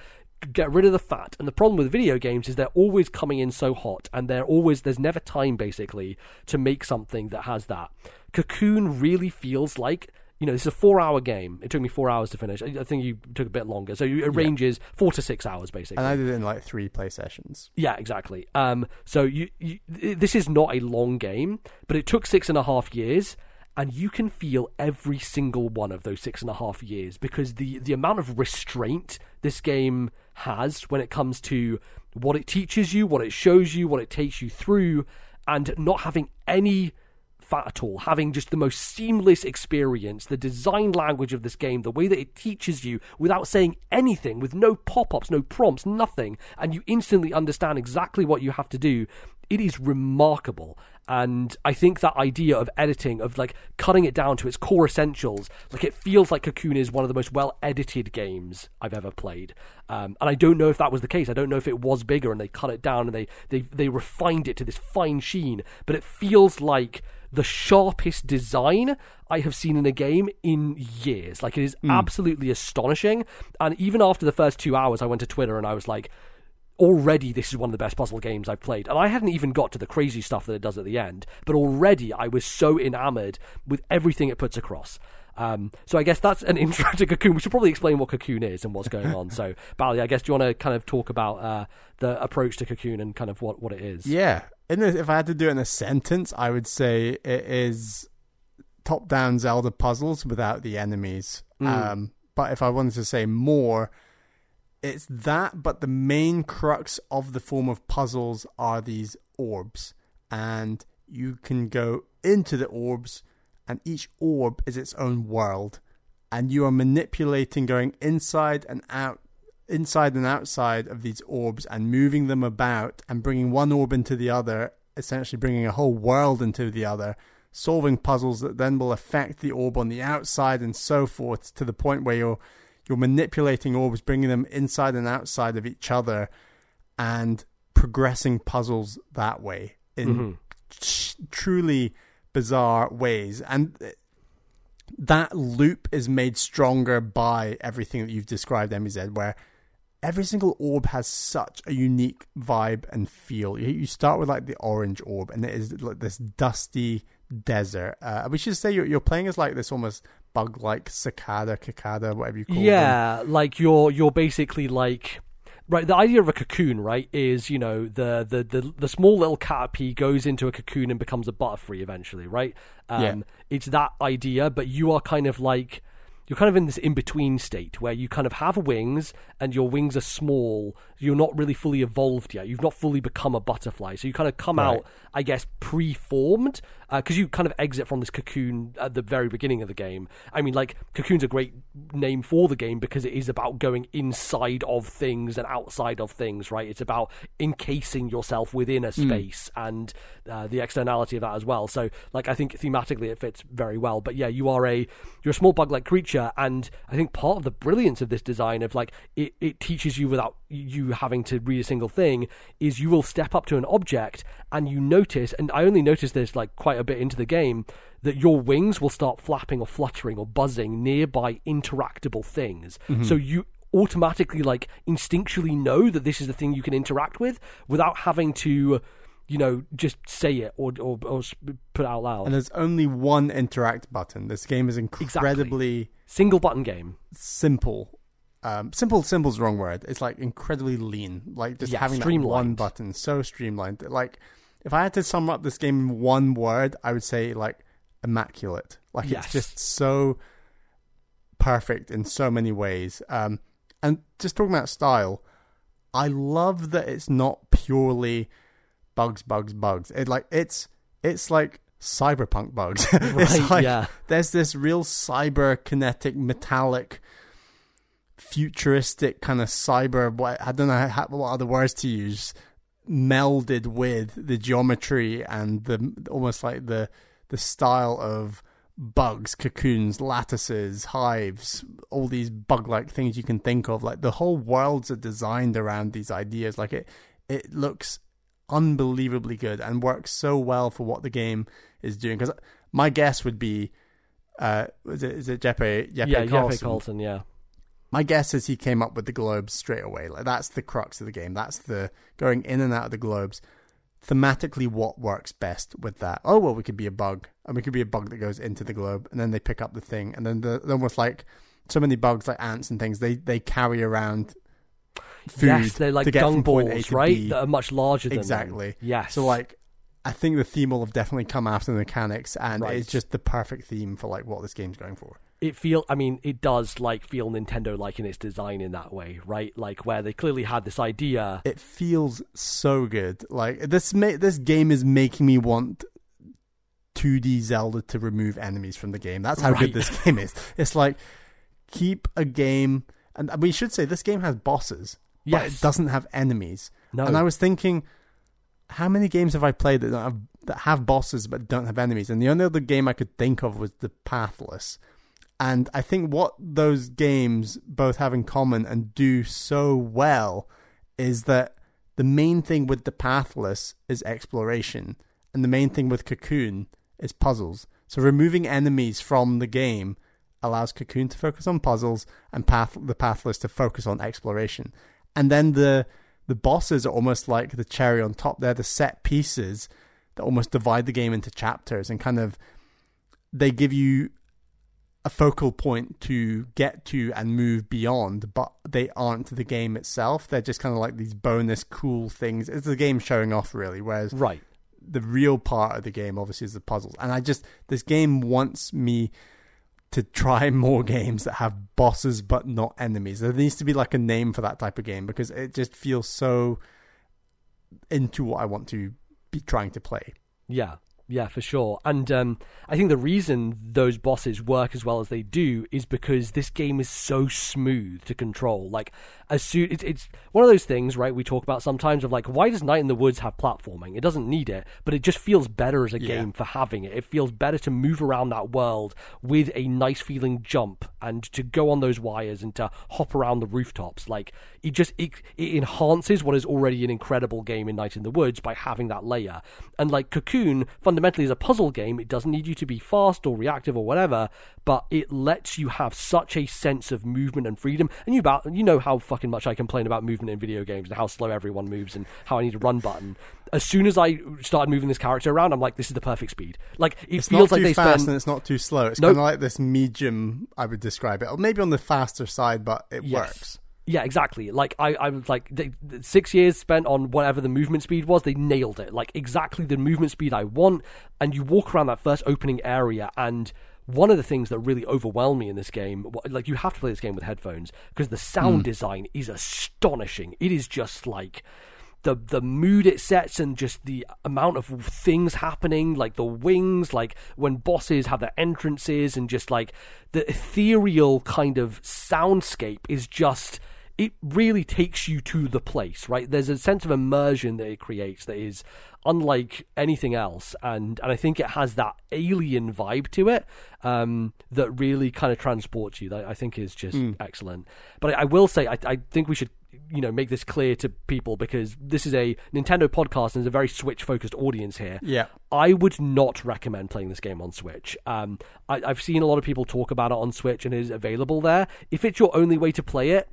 Speaker 1: get rid of the fat. And the problem with video games is they're always coming in so hot, and they're always there's never time basically to make something that has that. Cocoon really feels like you know, this is a four-hour game. It took me four hours to finish. I think you took a bit longer, so it ranges yeah. four to six hours basically.
Speaker 2: And I did it in like three play sessions.
Speaker 1: Yeah, exactly. Um, so you, you, this is not a long game, but it took six and a half years, and you can feel every single one of those six and a half years because the the amount of restraint this game has when it comes to what it teaches you, what it shows you, what it takes you through, and not having any fat at all, having just the most seamless experience, the design language of this game, the way that it teaches you without saying anything, with no pop ups, no prompts, nothing, and you instantly understand exactly what you have to do. It is remarkable. And I think that idea of editing, of like cutting it down to its core essentials, like it feels like Cocoon is one of the most well edited games I've ever played. Um, and I don't know if that was the case. I don't know if it was bigger and they cut it down and they, they, they refined it to this fine sheen. But it feels like the sharpest design I have seen in a game in years. Like it is mm. absolutely astonishing. And even after the first two hours, I went to Twitter and I was like, already this is one of the best puzzle games I've played. And I hadn't even got to the crazy stuff that it does at the end, but already I was so enamored with everything it puts across. Um, so I guess that's an intro to Cocoon. We should probably explain what Cocoon is and what's going on. so, Bally, I guess do you want to kind of talk about uh, the approach to Cocoon and kind of what, what it is?
Speaker 2: Yeah. if I had to do it in a sentence, I would say it is top-down Zelda puzzles without the enemies. Mm. Um, but if I wanted to say more, it's that, but the main crux of the form of puzzles are these orbs, and you can go into the orbs, and each orb is its own world, and you are manipulating going inside and out inside and outside of these orbs and moving them about and bringing one orb into the other, essentially bringing a whole world into the other, solving puzzles that then will affect the orb on the outside and so forth to the point where you're you're manipulating orbs, bringing them inside and outside of each other, and progressing puzzles that way in
Speaker 1: Mm-hmm.
Speaker 2: tr- truly bizarre ways. And that loop is made stronger by everything that you've described, MZ, where every single orb has such a unique vibe and feel. You, you start with like the orange orb, and it is like this dusty desert. Uh, we should say you're, you're playing as like this almost bug-like cicada, cicada, whatever you call them.
Speaker 1: yeah, like you're you're basically like right. The idea of a cocoon, right, is you know the the the, the small little caterpie goes into a cocoon and becomes a butterfree eventually, right? Um,
Speaker 2: Yeah.
Speaker 1: It's that idea, but you are kind of like you're kind of in this in between state where you kind of have wings and your wings are small. You're not really fully evolved yet. You've not fully become a butterfly, so you kind of come
Speaker 2: Right.
Speaker 1: out, I guess, pre-formed because you kind of exit from this cocoon at the very beginning of the game. I mean, like cocoon's a great name for the game because it is about going inside of things and outside of things, right? It's about encasing yourself within a space and uh, the externality of that as well. So, like, I think thematically it fits very well. But yeah, you are a you're a small bug-like creature, and I think part of the brilliance of this design of like it, it teaches you without you having to read a single thing is you will step up to an object and you notice, and I only noticed this like quite a bit into the game that your wings will start flapping or fluttering or buzzing nearby interactable things. So you automatically like instinctually know that this is the thing you can interact with without having to you know just say it or or, or put it out loud
Speaker 2: And there's only one interact button. This game is incredibly
Speaker 1: single button game
Speaker 2: simple. Um, simple, simple's the wrong word. It's like incredibly lean. Like just
Speaker 1: Yeah,
Speaker 2: having that one button, so streamlined. Like if I had to sum up this game in one word, I would say like immaculate. Like
Speaker 1: Yes.
Speaker 2: it's just so perfect in so many ways. Um, and just talking about style, I love that it's not purely bugs, bugs, bugs. It like it's it's like cyberpunk bugs.
Speaker 1: Right,
Speaker 2: like
Speaker 1: yeah.
Speaker 2: there's this real cyber kinetic metallic futuristic kind of cyber what I don't know how, what other words to use melded with the geometry and the almost like the the style of bugs, cocoons, lattices, hives, all these bug-like things you can think of. Like the whole worlds are designed around these ideas. Like it, it looks unbelievably good and works so well for what the game is doing. Because my guess would be, uh, is it, is it Jeppe? Jeppe
Speaker 1: yeah Jeppe
Speaker 2: Carlsen?
Speaker 1: Carlsen yeah
Speaker 2: My guess is he came up with the globes straight away. Like that's the crux of the game. That's the going in and out of the globes. Thematically, what works best with that? Oh well, we could be a bug, and we could be a bug that goes into the globe, and then they pick up the thing, and then the, almost like so many bugs, like ants and things. They they carry around food
Speaker 1: yes they're like dung
Speaker 2: from point A
Speaker 1: balls right
Speaker 2: B.
Speaker 1: that are much larger than them.
Speaker 2: Exactly.
Speaker 1: yes
Speaker 2: So like, I think the theme will have definitely come after the mechanics, and
Speaker 1: Right.
Speaker 2: it's just the perfect theme for like what this game's going for.
Speaker 1: It feel i mean it does like feel nintendo like in its design in that way right like where they clearly had this idea
Speaker 2: it feels so good. Like this, ma- this game is making me want 2D Zelda to remove enemies from the game. That's how
Speaker 1: Right.
Speaker 2: good this game is. It's like keep a game, and we should say this game has bosses, but
Speaker 1: Yes.
Speaker 2: it doesn't have enemies.
Speaker 1: no
Speaker 2: And I was thinking, how many games have I played that don't have that have bosses but don't have enemies? And the only other game I could think of was the Pathless. And I think what those games both have in common and do so well is that the main thing with the Pathless is exploration, and the main thing with Cocoon is puzzles. So removing enemies from the game allows Cocoon to focus on puzzles and Path the Pathless to focus on exploration. And then the the bosses are almost like the cherry on top. They're the set pieces that almost divide the game into chapters and kind of they give you a focal point to get to and move beyond, but they aren't the game itself. They're just kind of like these bonus cool things. It's the game showing off really, whereas
Speaker 1: right
Speaker 2: the real part of the game obviously is the puzzles. And I just this game wants me to try more games that have bosses but not enemies. There needs to be like a name for that type of game because it just feels so into what I want to be trying to play.
Speaker 1: Yeah. Yeah, for sure. And um, I think the reason those bosses work as well as they do is because this game is so smooth to control. Like, as soon it's, it's one of those things, right? We talk about sometimes of like, why does Night in the Woods have platforming? It doesn't need it, but it just feels better as a
Speaker 2: Yeah.
Speaker 1: game for having it. It feels better to move around that world with a nice feeling jump and to go on those wires and to hop around the rooftops. Like, it just it, it enhances what is already an incredible game in Night in the Woods by having that layer. And like Cocoon, fundamentally is a puzzle game. It doesn't need you to be fast or reactive or whatever, but it lets you have such a sense of movement and freedom. And you about you know how fucking much I complain about movement in video games and how slow everyone moves and how I need a run button. As soon as I started moving this character around, I'm like, this is the perfect speed. Like it
Speaker 2: It's
Speaker 1: feels
Speaker 2: not
Speaker 1: like
Speaker 2: too
Speaker 1: they
Speaker 2: fast
Speaker 1: spend
Speaker 2: and it's not too slow. It's
Speaker 1: Nope.
Speaker 2: kind of like this medium, I would describe it. Or maybe on the faster side, but it
Speaker 1: Yes.
Speaker 2: works.
Speaker 1: Yeah, exactly. Like I, I was like they, six years spent on whatever the movement speed was. They nailed it. Like exactly the movement speed I want. And you walk around that first opening area, and one of the things that really overwhelmed me in this game, like you have to play this game with headphones because the sound hmm. design is astonishing. It is just like the the mood it sets and just the amount of things happening like the wings like when bosses have their entrances and just like the ethereal kind of soundscape is just it really takes you to the place right there's a sense of immersion that it creates that is unlike anything else and and I think it has that alien vibe to it um, that really kind of transports you that I think is just excellent but I, I will say I, I think we should you know make this clear to people because this is a Nintendo podcast and there's a very Switch focused audience here.
Speaker 2: Yeah.
Speaker 1: I would not recommend playing this game on Switch. Um, I, I've seen a lot of people talk about it on Switch and it is available there. If it's your only way to play it,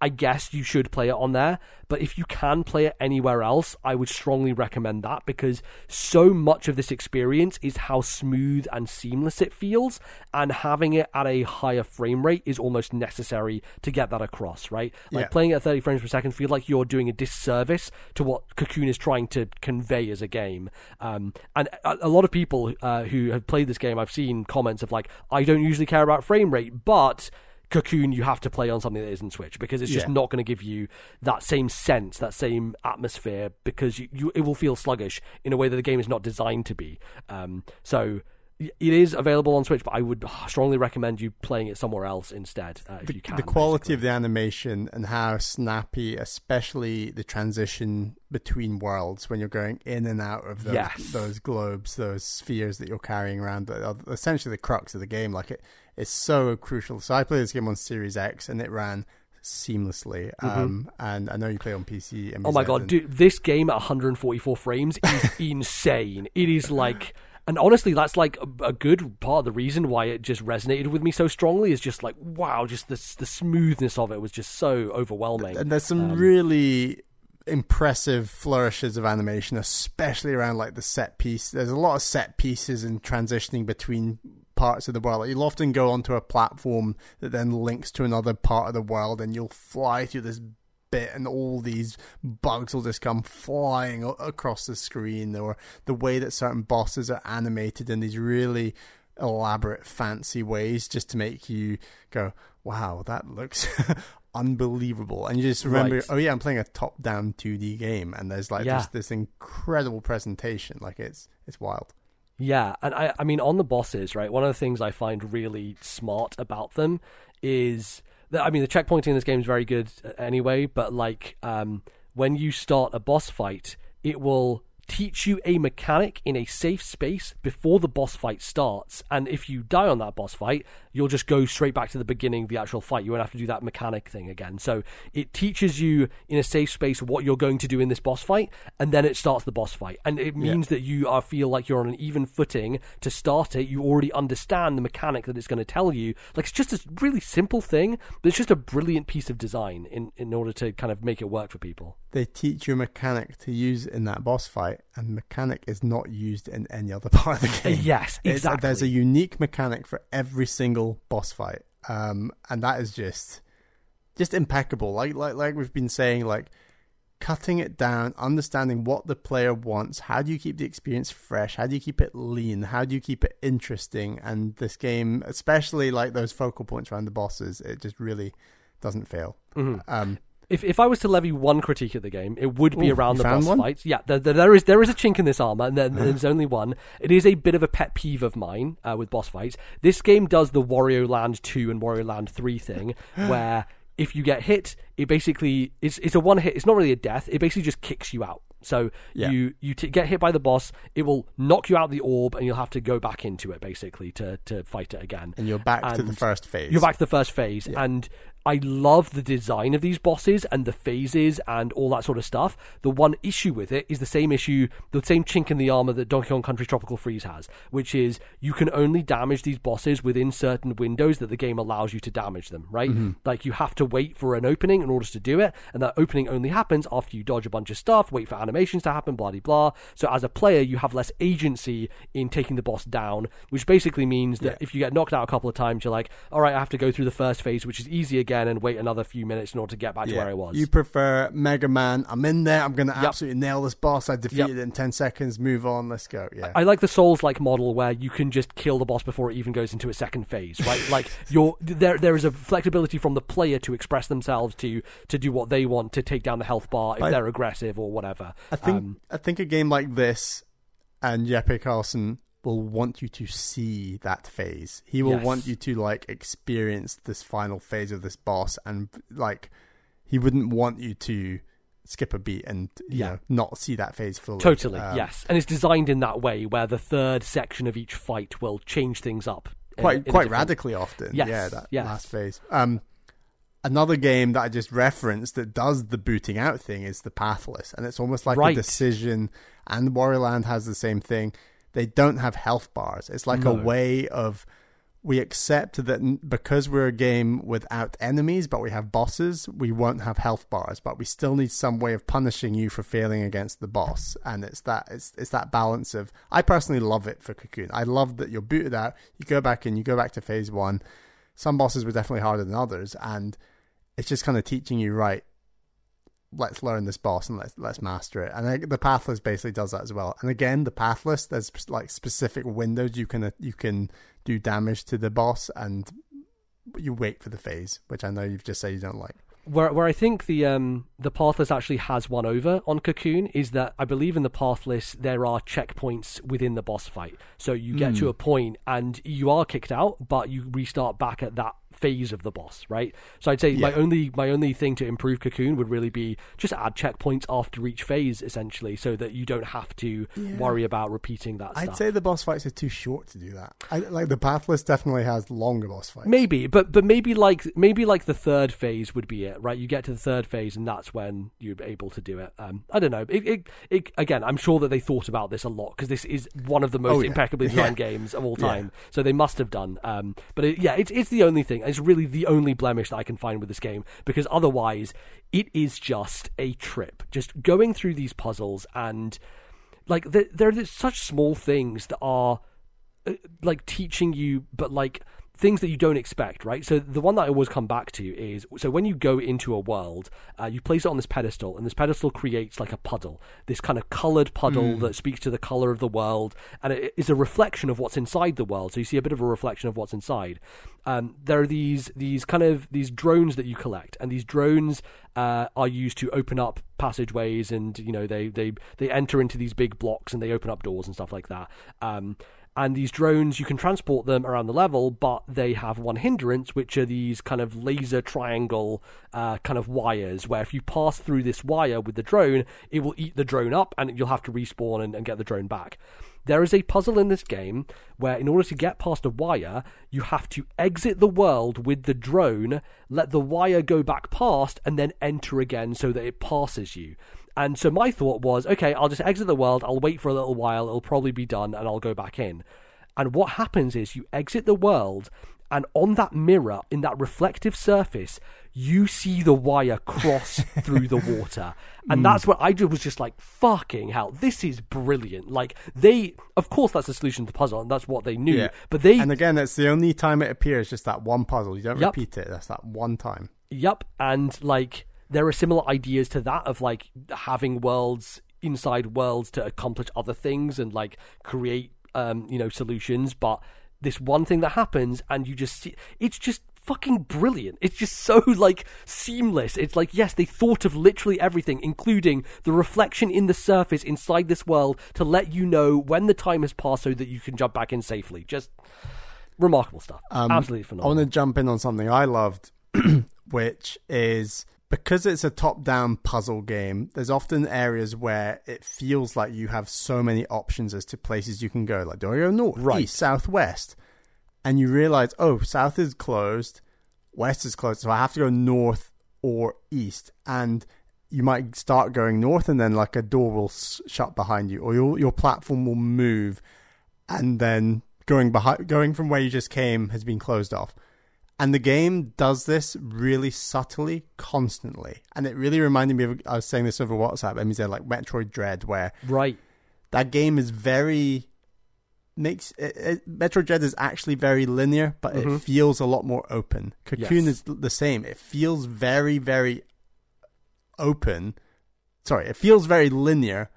Speaker 1: I guess you should play it on there. But if you can play it anywhere else, I would strongly recommend that because so much of this experience is how smooth and seamless it feels, and having it at a higher frame rate is almost necessary to get that across, right? Like
Speaker 2: Yeah.
Speaker 1: playing at 30 frames per second feels like you're doing a disservice to what Cocoon is trying to convey as a game. Um, and a, a lot of people uh, who have played this game, I've seen comments of like, I don't usually care about frame rate, but Cocoon you have to play on something that isn't Switch because it's just
Speaker 2: Yeah.
Speaker 1: not going to give you that same sense, that same atmosphere because you, you it will feel sluggish in a way that the game is not designed to be. Um, so it is available on Switch, but I would strongly recommend you playing it somewhere else instead uh, if
Speaker 2: the,
Speaker 1: you can.
Speaker 2: the quality of the animation and how snappy, especially the transition between worlds when you're going in and out of those,
Speaker 1: Yes.
Speaker 2: those globes, those spheres that you're carrying around, are essentially the crux of the game. Like it, it's so crucial. So I played this game on Series X and it ran seamlessly. Um, and I know you play on PC.
Speaker 1: Mm-hmm. Oh my god,
Speaker 2: and-
Speaker 1: dude! This game at 144 frames is insane. It is like, and honestly, that's like a, a good part of the reason why it just resonated with me so strongly. Is just like, wow, just the the smoothness of it was just so overwhelming.
Speaker 2: And there's some
Speaker 1: Um,
Speaker 2: really impressive flourishes of animation, especially around like the set piece. There's a lot of set pieces and transitioning between parts of the world. Like, you'll often go onto a platform that then links to another part of the world, and you'll fly through this bit, and all these bugs will just come flying across the screen, or the way that certain bosses are animated in these really elaborate, fancy ways, just to make you go, "Wow, that looks." unbelievable and you just remember
Speaker 1: Right.
Speaker 2: oh yeah i'm playing a top down 2d game and there's like
Speaker 1: Yeah.
Speaker 2: just this incredible presentation like it's it's wild
Speaker 1: Yeah, and I, I mean, on the bosses, right? One of the things I find really smart about them is that I mean, the checkpointing in this game is very good anyway. But like, um, when you start a boss fight, it will teach you a mechanic in a safe space before the boss fight starts. And if you die on that boss fight, you'll just go straight back to the beginning of the actual fight. You won't have to do that mechanic thing again. So it teaches you in a safe space what you're going to do in this boss fight, and then it starts the boss fight. And it means that you are feel like you're on an even footing to start it. You already understand the mechanic that it's going to tell you. Like it's just a really simple thing, but it's just a brilliant piece of design in in order to kind of make it work for people.
Speaker 2: they teach you a mechanic to use in that boss fight and mechanic is not used in any other part of the uh, game
Speaker 1: Yes,
Speaker 2: It's-
Speaker 1: exactly.
Speaker 2: there's a unique mechanic for every single boss fight. Um and that is just just impeccable. Like like like we've been saying like cutting it down understanding what the player wants how do you keep the experience fresh? How do you keep it lean? How do you keep it interesting? And this game especially like those focal points around the bosses it just really doesn't fail.
Speaker 1: Mhm.
Speaker 2: um
Speaker 1: if if I was to levy one critique of the game, it would be
Speaker 2: Ooh,
Speaker 1: around the boss
Speaker 2: one?
Speaker 1: fights. Yeah, there, there, there is there is a chink in this armor, and then there's only one. It is a bit of a pet peeve of mine uh, with boss fights. This game does the Wario Land two and Wario Land three thing, where if you get hit, it basically it's it's a one hit. It's not really a death. It basically just kicks you out. So
Speaker 2: Yeah.
Speaker 1: you you t- get hit by the boss, it will knock you out the orb, and you'll have to go back into it basically to to fight it again.
Speaker 2: And you're back to the first phase.
Speaker 1: You're back to the first phase, and I love the design of these bosses and the phases and all that sort of stuff. The one issue with it is the same issue, the same chink in the armor that Donkey Kong Country Tropical Freeze has, which is you can only damage these bosses within certain windows that the game allows you to damage them, right?
Speaker 2: Mm-hmm.
Speaker 1: Like you have to wait for an opening in order to do it, and that opening only happens after you dodge a bunch of stuff, wait for animations to happen, blah blah blah. So as a player, you have less agency in taking the boss down, which basically means that
Speaker 2: Yeah.
Speaker 1: if you get knocked out a couple of times, you're like, all right, I have to go through the first phase, which is easy again, and wait another few minutes in order to get back to where I was.
Speaker 2: You prefer Mega Man? I'm in there. I'm going to absolutely nail this boss. I defeated it in ten seconds. Move on. Let's go. Yeah.
Speaker 1: I like the Souls like model where you can just kill the boss before it even goes into a second phase, right? like you're there there is a flexibility from the player to express themselves to to do what they want to take down the health bar if
Speaker 2: I-
Speaker 1: they're aggressive or whatever.
Speaker 2: I think
Speaker 1: Um,
Speaker 2: I think a game like this and Jeppe Carlsen will want you to see that phase. He will
Speaker 1: Yes.
Speaker 2: want you to like experience this final phase of this boss and like he wouldn't want you to skip a beat and you
Speaker 1: Yeah.
Speaker 2: know not see that phase fully.
Speaker 1: Totally,
Speaker 2: Um,
Speaker 1: yes. And it's designed in that way where the third section of each fight will change things up. in
Speaker 2: Quite
Speaker 1: in a
Speaker 2: quite
Speaker 1: different-
Speaker 2: radically often.
Speaker 1: Yes,
Speaker 2: yeah, that
Speaker 1: yes.
Speaker 2: last phase. Um another game that I just referenced that does the booting out thing is the Pathless, and it's almost like
Speaker 1: Right.
Speaker 2: a decision. And Wario Land has the same thing. They don't have health bars. It's like
Speaker 1: No.
Speaker 2: a way of we accept that because we're a game without enemies, but we have bosses, we won't have health bars, but we still need some way of punishing you for failing against the boss. And it's that it's it's that balance of I personally love it for Cocoon. I love that you're booted out, you go back in, you go back to phase one. Some bosses were definitely harder than others, and it's just kind of teaching you right. Let's learn this boss and let's let's master it. And I, the pathless basically does that as well. And again, the pathless there's like specific windows you can you can do damage to the boss, and you wait for the phase, which I know you've just said you don't like.
Speaker 1: where where I think the um the pathless actually has one over on Cocoon is that I believe in the pathless there are checkpoints within the boss fight. So you get to a point and you are kicked out, but you restart back at that phase of the boss, right? So I'd say my only my only thing to improve Cocoon would really be just add checkpoints after each phase, essentially, so that you don't have to worry about repeating that
Speaker 2: I'd
Speaker 1: stuff.
Speaker 2: say the boss fights are too short to do that. I, like the pathless definitely has longer boss fights.
Speaker 1: Maybe, but but maybe like maybe like the third phase would be it, right? You get to the third phase, and that's when you're able to do it. Um, I don't know. It, it, it again, I'm sure that they thought about this a lot because this is one of the most
Speaker 2: Oh, yeah.
Speaker 1: impeccably designed
Speaker 2: Yeah.
Speaker 1: games of all
Speaker 2: Yeah.
Speaker 1: time. So they must have done. Um, but it, yeah, it's it's the only thing. It's really the only blemish that I can find with this game because otherwise, it is just a trip. Just going through these puzzles and like there there are such small things that are uh, like teaching you, but like things that you don't expect, right? So the one that I always come back to is so when you go into a world, uh, you place it on this pedestal, and this pedestal creates like a puddle, this kind of colored puddle that speaks to the color of the world, and it is a reflection of what's inside the world. So you see a bit of a reflection of what's inside. Um, there are these these kind of these drones that you collect, and these drones uh, are used to open up passageways, and you know they they they enter into these big blocks and they open up doors and stuff like that. Um, and these drones you can transport them around the level but they have one hindrance which are these kind of laser triangle uh, kind of wires where if you pass through this wire with the drone it will eat the drone up and you'll have to respawn and, and get the drone back there is a puzzle in this game where, in order to get past a wire, you have to exit the world with the drone, let the wire go back past, and then enter again so that it passes you. And so my thought was, okay, I'll just exit the world, I'll wait for a little while, it'll probably be done, and I'll go back in. And what happens is you exit the world, and on that mirror, in that reflective surface, you see the wire cross through the water. And hmm. that's what I did was just like, fucking hell, this is brilliant. Like, they, of course, that's the solution to the puzzle, and that's what they knew. But they,
Speaker 2: and again, it's the only time it appears. Just that one puzzle. You don't
Speaker 1: Yep.
Speaker 2: repeat it. That's that one time.
Speaker 1: Yep, and like there are similar ideas to that of like having worlds inside worlds to accomplish other things and like create um you know solutions, but this one thing that happens and you just see it's just fucking brilliant. It's just so like seamless. It's like yes, they thought of literally everything, including the reflection in the surface inside this world to let you know when the time has passed, so that you can jump back in safely. Just remarkable stuff.
Speaker 2: Um,
Speaker 1: Absolutely phenomenal.
Speaker 2: I want to jump in on something I loved, which is because it's a top down puzzle game, there's often areas where it feels like you have so many options as to places you can go. Like, do I go north,
Speaker 1: Right.
Speaker 2: east, south, west? And you realize, oh, south is closed, west is closed, so I have to go north or east. And you might start going north, and then like a door will s- shut behind you, or your your platform will move, and then going behind, going from where you just came has been closed off. And the game does this really subtly, constantly. And it really reminded me of, I was saying this over WhatsApp, and he said like Metroid Dread, where
Speaker 1: right.
Speaker 2: that game is very, makes, it, it, Metroid Dread is actually very linear, but
Speaker 1: Mhm.
Speaker 2: it feels a lot more open. Cocoon
Speaker 1: Yes.
Speaker 2: is the same. It feels very, very open. Sorry, it feels very linear.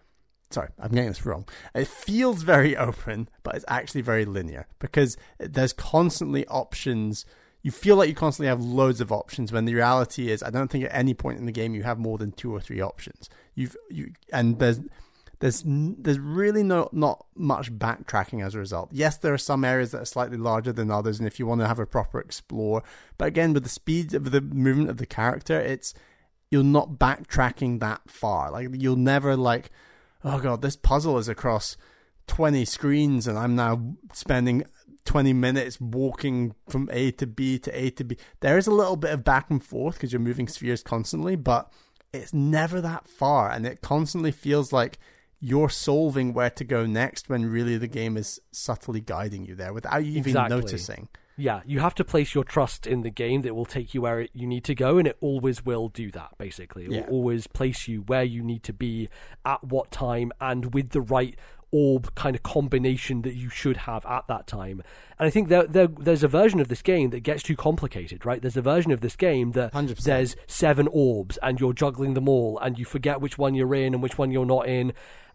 Speaker 2: Sorry, I'm getting this wrong. It feels very open, but it's actually very linear because there's constantly options. You feel like you constantly have loads of options when the reality is I don't think at any point in the game you have more than two or three options. You've you and there's there's there's really no not much backtracking as a result. Yes, there are some areas that are slightly larger than others, and if you want to have a proper explore, but again with the speed of the movement of the character, it's you're not backtracking that far. Like you'll never like, oh god, this puzzle is across twenty screens, and I'm now spending twenty minutes walking from A to B to A to B. There is a little bit of back and forth because you're moving spheres constantly, but it's never that far, and it constantly feels like you're solving where to go next when really the game is subtly guiding you there without you even
Speaker 1: Exactly.
Speaker 2: noticing.
Speaker 1: Yeah, you have to place your trust in the game that will take you where it, you need to go, and it always will do that. Basically, it
Speaker 2: Yeah.
Speaker 1: will always place you where you need to be at what time and with the right orb kind of combination that you should have at that time. And I think there, there there's a version of this game that gets too complicated, right? There's a version of this game that
Speaker 2: 100%.
Speaker 1: there's seven orbs and you're juggling them all, and you forget which one you're in and which one you're not in,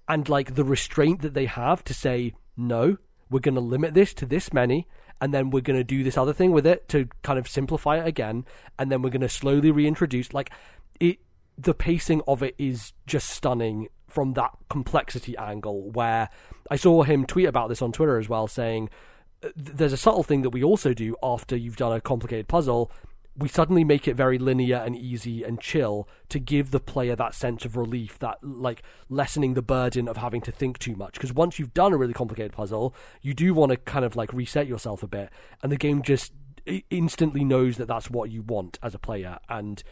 Speaker 1: and like the restraint that they have to say no, we're going to limit this to this many and then we're going to do this other thing with it to kind of simplify it again and then we're going to slowly reintroduce like it the pacing of it is just stunning from that complexity angle where i saw him tweet about this on twitter as well saying "Uh, there's a subtle thing that we also do after you've done a complicated puzzle we suddenly make it very linear and easy and chill to give the player that sense of relief, that like lessening the burden of having to think too much. Because once you've done a really complicated puzzle, you do want to kind of like reset yourself a bit, and the game just instantly knows that that's what you want as a player. And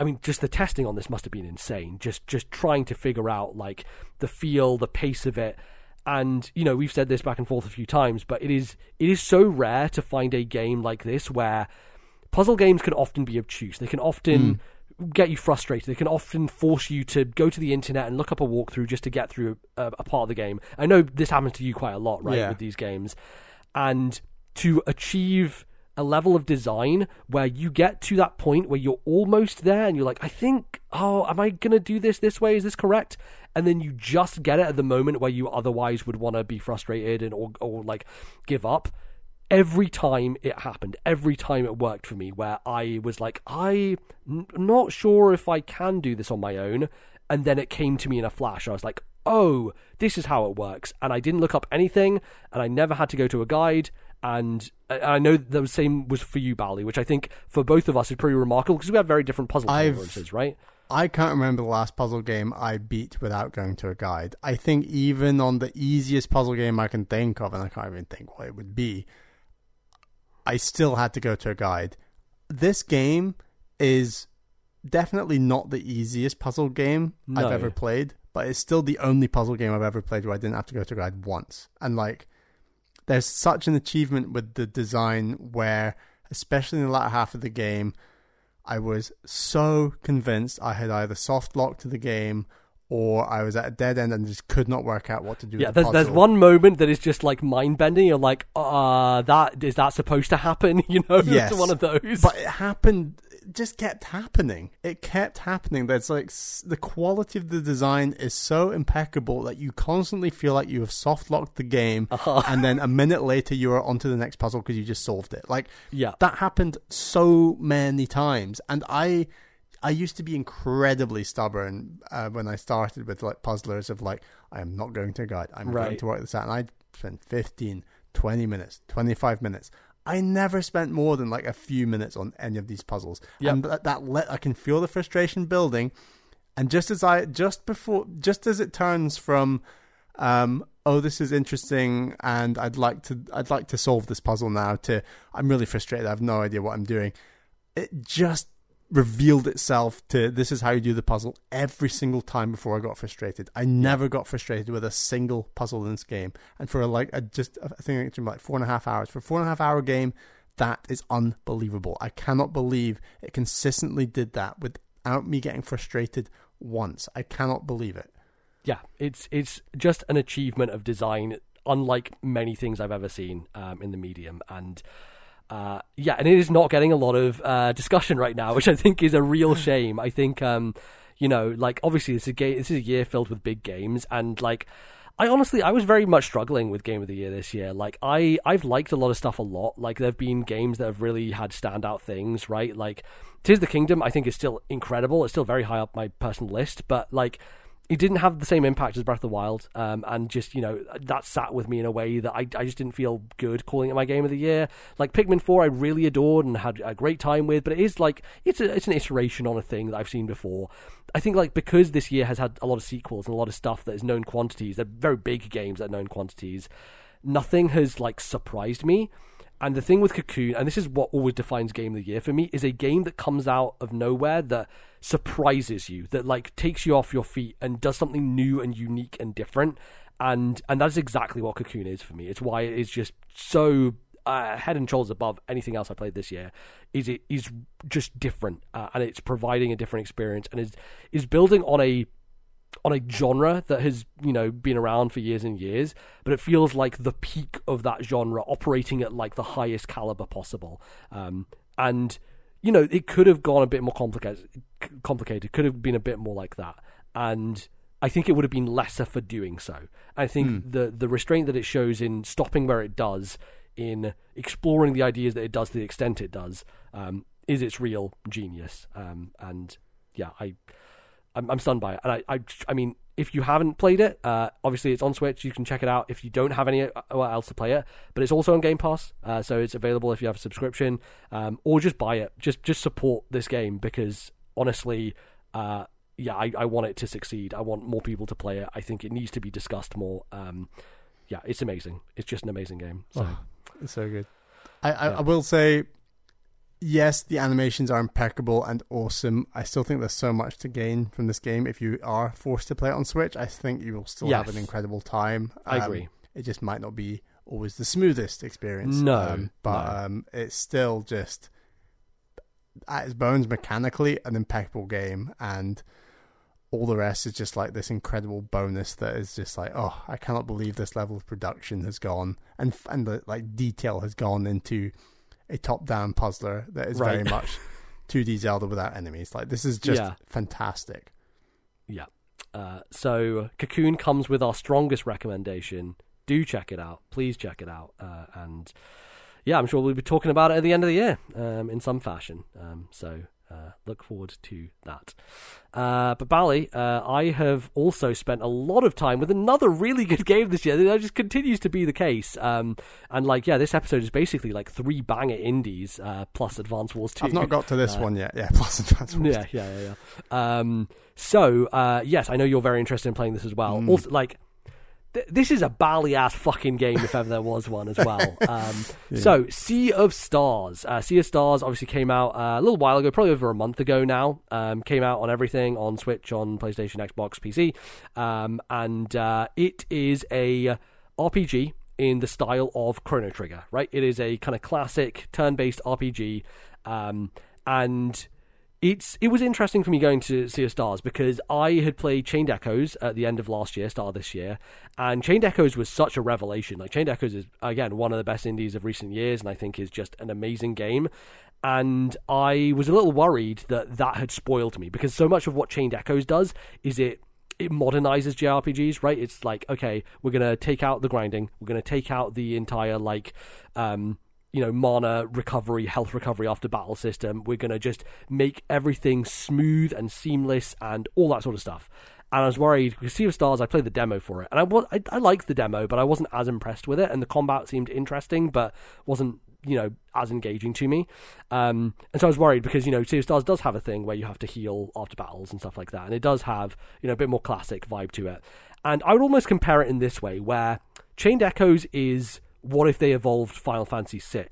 Speaker 1: I mean, just the testing on this must have been insane. Just just trying to figure out like the feel, the pace of it, and you know we've said this back and forth a few times, but it is it is so rare to find a game like this where puzzle games can often be obtuse. They can often hmm. get you frustrated. They can often force you to go to the internet and look up a walkthrough just to get through a, a part of the game. I know this happens to you quite a lot, right,
Speaker 2: Yeah.
Speaker 1: with these games. And to achieve a level of design where you get to that point where you're almost there and you're like, I think, oh, am I going to do this this way? Is this correct? And then you just get it at the moment where you otherwise would want to be frustrated and or, or like give up every time it happened, every time it worked for me, where I was like, I'm not sure if I can do this on my own. And then it came to me in a flash. I was like, oh, this is how it works. And I didn't look up anything, and I never had to go to a guide. And I- know the same was for you, Bally, which I think for both of us is pretty remarkable because we have very different puzzle tolerances, right?
Speaker 2: I can't remember the last puzzle game I beat without going to a guide. I think even on the easiest puzzle game I can think of, and I can't even think what it would be, I still had to go to a guide. This game is definitely not the easiest puzzle game
Speaker 1: No.
Speaker 2: I've ever played, but it's still the only puzzle game I've ever played where I didn't have to go to a guide once. And like, there's such an achievement with the design where, especially in the latter half of the game, I was so convinced I had either soft locked to the game or I was at a dead end and just could not work out what to do.
Speaker 1: Yeah,
Speaker 2: with the
Speaker 1: there's there's one moment that is just like mind bending. You're like, uh, that is that supposed to happen? You know,
Speaker 2: Yes.
Speaker 1: it's one of those.
Speaker 2: but it happened just kept happening. It kept happening. That's like the quality of the design is so impeccable that you constantly feel like you have soft locked the game, uh-huh. and then a minute later you are onto the next puzzle because you just solved it. Like
Speaker 1: yeah,
Speaker 2: that happened so many times, and I. I used to be incredibly stubborn uh, when I started with like puzzlers of like I am not going to guide. I'm right. going to work this out, and I spent 15, 20 minutes, 25 minutes. I never spent more than like a few minutes on any of these puzzles. Yep. And that, that let, I can feel the frustration building. And just as I, just before, just as it turns from, um, oh, this is interesting, and I'd like to, I'd like to solve this puzzle now. To, I'm really frustrated. I have no idea what I'm doing. It just revealed itself to this is how you do the puzzle every single time before I got frustrated. I never got frustrated with a single puzzle in this game. And for a, like a, just I think it's like four and a half hours for a four and a half hour game, that is unbelievable. I cannot believe it consistently did that without me getting frustrated once. I cannot believe it.
Speaker 1: Yeah, it's it's just an achievement of design unlike many things I've ever seen um, in the medium and uh, yeah, and it is not getting a lot of uh, discussion right now, which I think is a real shame. I think, um, you know, like obviously this is a game, this is a year filled with big games, and like. I honestly, I was very much struggling with Game of the Year this year. Like, I, I've liked a lot of stuff a lot. Like, there have been games that have really had standout things, right? Like, Tears of the Kingdom, I think is still incredible. It's still very high up my personal list, but like, it didn't have the same impact as Breath of the Wild, um, and just you know that sat with me in a way that I, I just didn't feel good calling it my game of the year. Like Pikmin Four, I really adored and had a great time with, but it is like it's a, it's an iteration on a thing that I've seen before. I think like because this year has had a lot of sequels and a lot of stuff that is known quantities, they're very big games that are known quantities. Nothing has like surprised me. And the thing with Cocoon, and this is what always defines game of the year for me, is a game that comes out of nowhere that surprises you, that like takes you off your feet and does something new and unique and different. And and that's exactly what Cocoon is for me. It's why it is just so uh, head and shoulders above anything else I played this year. Is it is just different, uh, and it's providing a different experience, and is is building on a on a genre that has you know been around for years and years but it feels like the peak of that genre operating at like the highest caliber possible um, and you know it could have gone a bit more complicated complicated could have been a bit more like that and I think it would have been lesser for doing so. I think mm. the the restraint that it shows in stopping where it does, in exploring the ideas that it does to the extent it does, um, is its real genius. Um, and yeah, I I'm, I'm stunned by it. And I, I, I mean, if you haven't played it, uh, obviously it's on Switch. You can check it out. If you don't have anywhere uh, else to play it, but it's also on Game Pass, uh, so it's available if you have a subscription, um, or just buy it. Just just support this game because honestly, uh, yeah, I, I want it to succeed. I want more people to play it. I think it needs to be discussed more. Um, yeah, it's amazing. It's just an amazing game. So, oh,
Speaker 2: it's so good. I, I, yeah. I will say yes, the animations are impeccable and awesome. I still think there's so much to gain from this game. If you are forced to play it on Switch, I think you will still yes. have an incredible time.
Speaker 1: Um, I agree.
Speaker 2: It just might not be always the smoothest experience.
Speaker 1: No,
Speaker 2: um, but
Speaker 1: no.
Speaker 2: Um, it's still just at its bones mechanically an impeccable game, and all the rest is just like this incredible bonus that is just like, oh, I cannot believe this level of production has gone and and the like detail has gone into a top-down puzzler that is right. very much 2D Zelda without enemies. Like this is just yeah. fantastic.
Speaker 1: Yeah. Uh, so Cocoon comes with our strongest recommendation. Do check it out. Please check it out. Uh, and yeah, I'm sure we'll be talking about it at the end of the year um, in some fashion. Um, so uh, look forward to that. Uh, but Bally, uh, I have also spent a lot of time with another really good game this year. That just continues to be the case. Um, and like, yeah, this episode is basically like three banger indies uh, plus Advance Wars 2.
Speaker 2: I've not got to this uh, one yet. Yeah, plus Advance Wars.
Speaker 1: Yeah, yeah, yeah. yeah. Um, so uh, yes, I know you're very interested in playing this as well. Mm. Also, like this is a bally ass fucking game if ever there was one as well. Um, yeah. So, Sea of Stars. Uh, sea of Stars obviously came out uh, a little while ago, probably over a month ago now. Um, came out on everything on Switch, on PlayStation, Xbox, PC, um, and uh, it is a RPG in the style of Chrono Trigger. Right, it is a kind of classic turn-based RPG, um, and it's it was interesting for me going to Sea of Stars because I had played Chained Echoes at the end of last year, start of this year, and Chained Echoes was such a revelation. Like Chained Echoes is again one of the best indies of recent years, and I think is just an amazing game. and I was a little worried that that had spoiled me because so much of what Chained Echoes does is it it modernizes JRPGs, right? It's like, okay, we're gonna take out the grinding, we're gonna take out the entire like um you know, mana recovery, health recovery after battle system. We're going to just make everything smooth and seamless and all that sort of stuff. And I was worried because Sea of Stars, I played the demo for it, and I was I, I liked the demo, but I wasn't as impressed with it. And the combat seemed interesting, but wasn't you know as engaging to me. Um, and so I was worried because you know Sea of Stars does have a thing where you have to heal after battles and stuff like that, and it does have you know a bit more classic vibe to it. And I would almost compare it in this way, where Chained Echoes is what if they evolved Final Fantasy VI?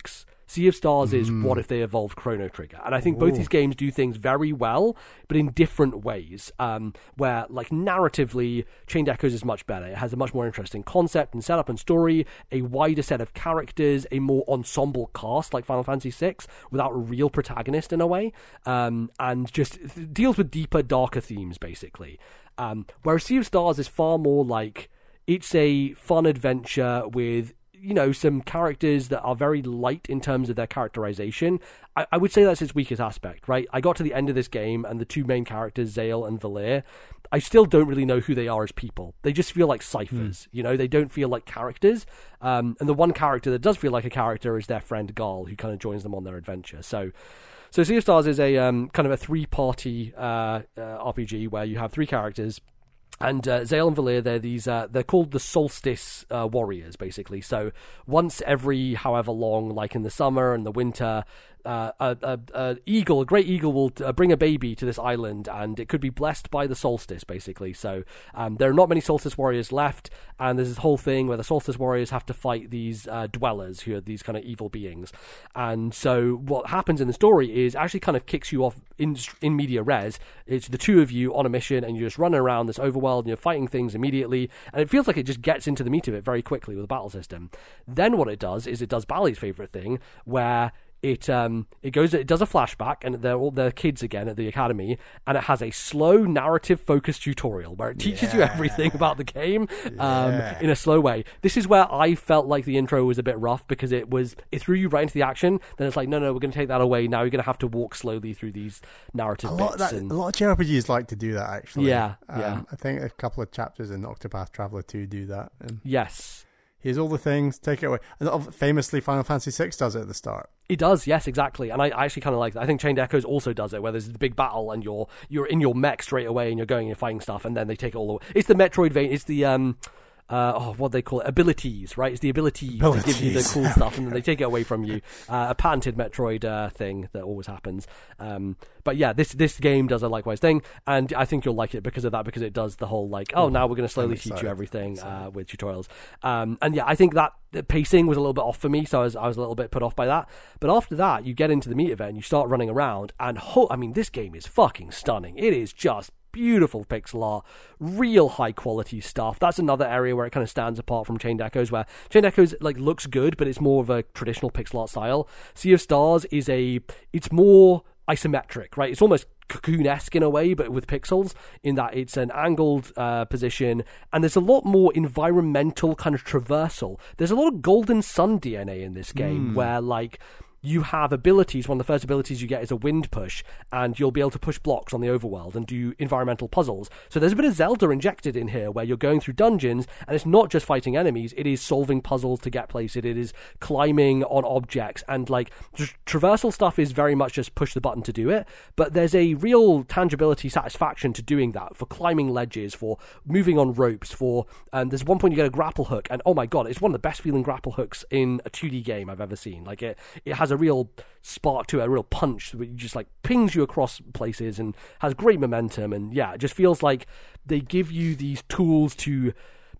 Speaker 1: Sea of Stars is what if they evolved Chrono Trigger, and I think both these games do things very well, but in different ways. Um, where like narratively, Chained Echoes is much better. It has a much more interesting concept and setup and story, a wider set of characters, a more ensemble cast like Final Fantasy VI, without a real protagonist in a way, um, and just deals with deeper, darker themes basically. Um, whereas Sea of Stars is far more like it's a fun adventure with you know some characters that are very light in terms of their characterization. I, I, would say that's its weakest aspect, right? I got to the end of this game and the two main characters, Zale and Valere, I still don't really know who they are as people. They just feel like ciphers, mm. you know. They don't feel like characters. Um, and the one character that does feel like a character is their friend Garl, who kind of joins them on their adventure. So. So Sea of Stars is a um, kind of a three-party uh, uh, RPG where you have three characters and uh, Zale and Valere, they're these. Uh, they're called the Solstice uh, Warriors, basically. So once every however long, like in the summer and the winter, uh, a, a, a, eagle, a great eagle, will uh, bring a baby to this island, and it could be blessed by the solstice, basically. So um, there are not many solstice warriors left, and there's this whole thing where the solstice warriors have to fight these uh, dwellers, who are these kind of evil beings. And so what happens in the story is actually kind of kicks you off in in media res. It's the two of you on a mission, and you're just running around this overworld, and you're fighting things immediately, and it feels like it just gets into the meat of it very quickly with the battle system. Then what it does is it does Bally's favorite thing, where it um it goes it does a flashback and they're all they're kids again at the academy and it has a slow narrative focused tutorial where it teaches yeah. you everything about the game um yeah. in a slow way. This is where i felt like the intro was a bit rough because it was it threw you right into the action. Then it's like no no we're going to take that away. Now you're going to have to walk slowly through these narrative
Speaker 2: a lot,
Speaker 1: that, and...
Speaker 2: a lot of jrpgs like to do that actually.
Speaker 1: Yeah
Speaker 2: um,
Speaker 1: yeah.
Speaker 2: I think a couple of chapters in octopath traveler 2 do that.
Speaker 1: And... yes
Speaker 2: Here's all the things. Take it away. And famously, Final Fantasy VI does it at the start.
Speaker 1: It does, yes, exactly. And I, I actually kind of like that. I think Chained Echoes also does it, where there's the big battle and you're you're in your mech straight away and you're going and you're fighting stuff, and then they take it all away. It's the Metroid vein. It's the um, uh, oh, what they call it, abilities, right? It's the ability abilities. to give you the cool stuff, and then they take it away from you. Uh, a patented Metroid uh, thing that always happens. Um, but yeah, this this game does a likewise thing, and I think you'll like it because of that, because it does the whole like, oh, now we're going to slowly teach you everything uh, with tutorials. Um, and yeah, I think that the pacing was a little bit off for me, so I was I was a little bit put off by that. But after that, you get into the meat of it, and you start running around, and ho- I mean, this game is fucking stunning. It is just beautiful pixel art, real high quality stuff. That's another area where it kind of stands apart from Chained Echoes, where Chained Echoes like looks good, but it's more of a traditional pixel art style. Sea of Stars is a it's more isometric, right? It's almost cocoon-esque in a way, but with pixels. In that it's an angled uh, position, and there's a lot more environmental kind of traversal. There's a lot of Golden Sun DNA in this game, mm. where like you have abilities. One of the first abilities you get is a wind push, and you'll be able to push blocks on the overworld and do environmental puzzles. So there's a bit of Zelda injected in here where you're going through dungeons, and it's not just fighting enemies, it is solving puzzles to get places, it is climbing on objects, and like tra- traversal stuff is very much just push the button to do it, but there's a real tangibility satisfaction to doing that for climbing ledges, for moving on ropes, for um, there's one point you get a grapple hook, and oh my god, it's one of the best feeling grapple hooks in a 2D game I've ever seen. Like it, it has a real spark to it, a real punch that just like pings you across places and has great momentum. And yeah, it just feels like they give you these tools to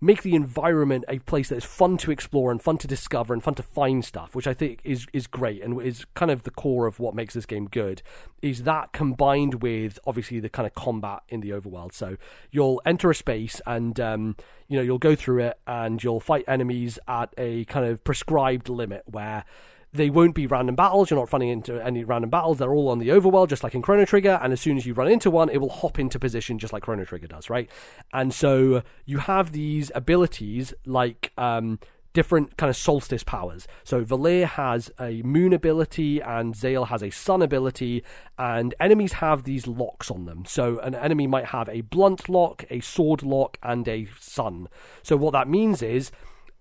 Speaker 1: make the environment a place that is fun to explore and fun to discover and fun to find stuff, which I think is is great and is kind of the core of what makes this game good. Is that combined with obviously the kind of combat in the overworld? So you'll enter a space and um, you know you'll go through it and you'll fight enemies at a kind of prescribed limit where they won't be random battles. You're not running into any random battles. They're all on the overworld, just like in Chrono Trigger. And as soon as you run into one, it will hop into position, just like Chrono Trigger does, right? And so you have these abilities like um, different kind of solstice powers. So Valere has a moon ability and Zale has a sun ability, and enemies have these locks on them. So an enemy might have a blunt lock, a sword lock, and a sun. So what that means is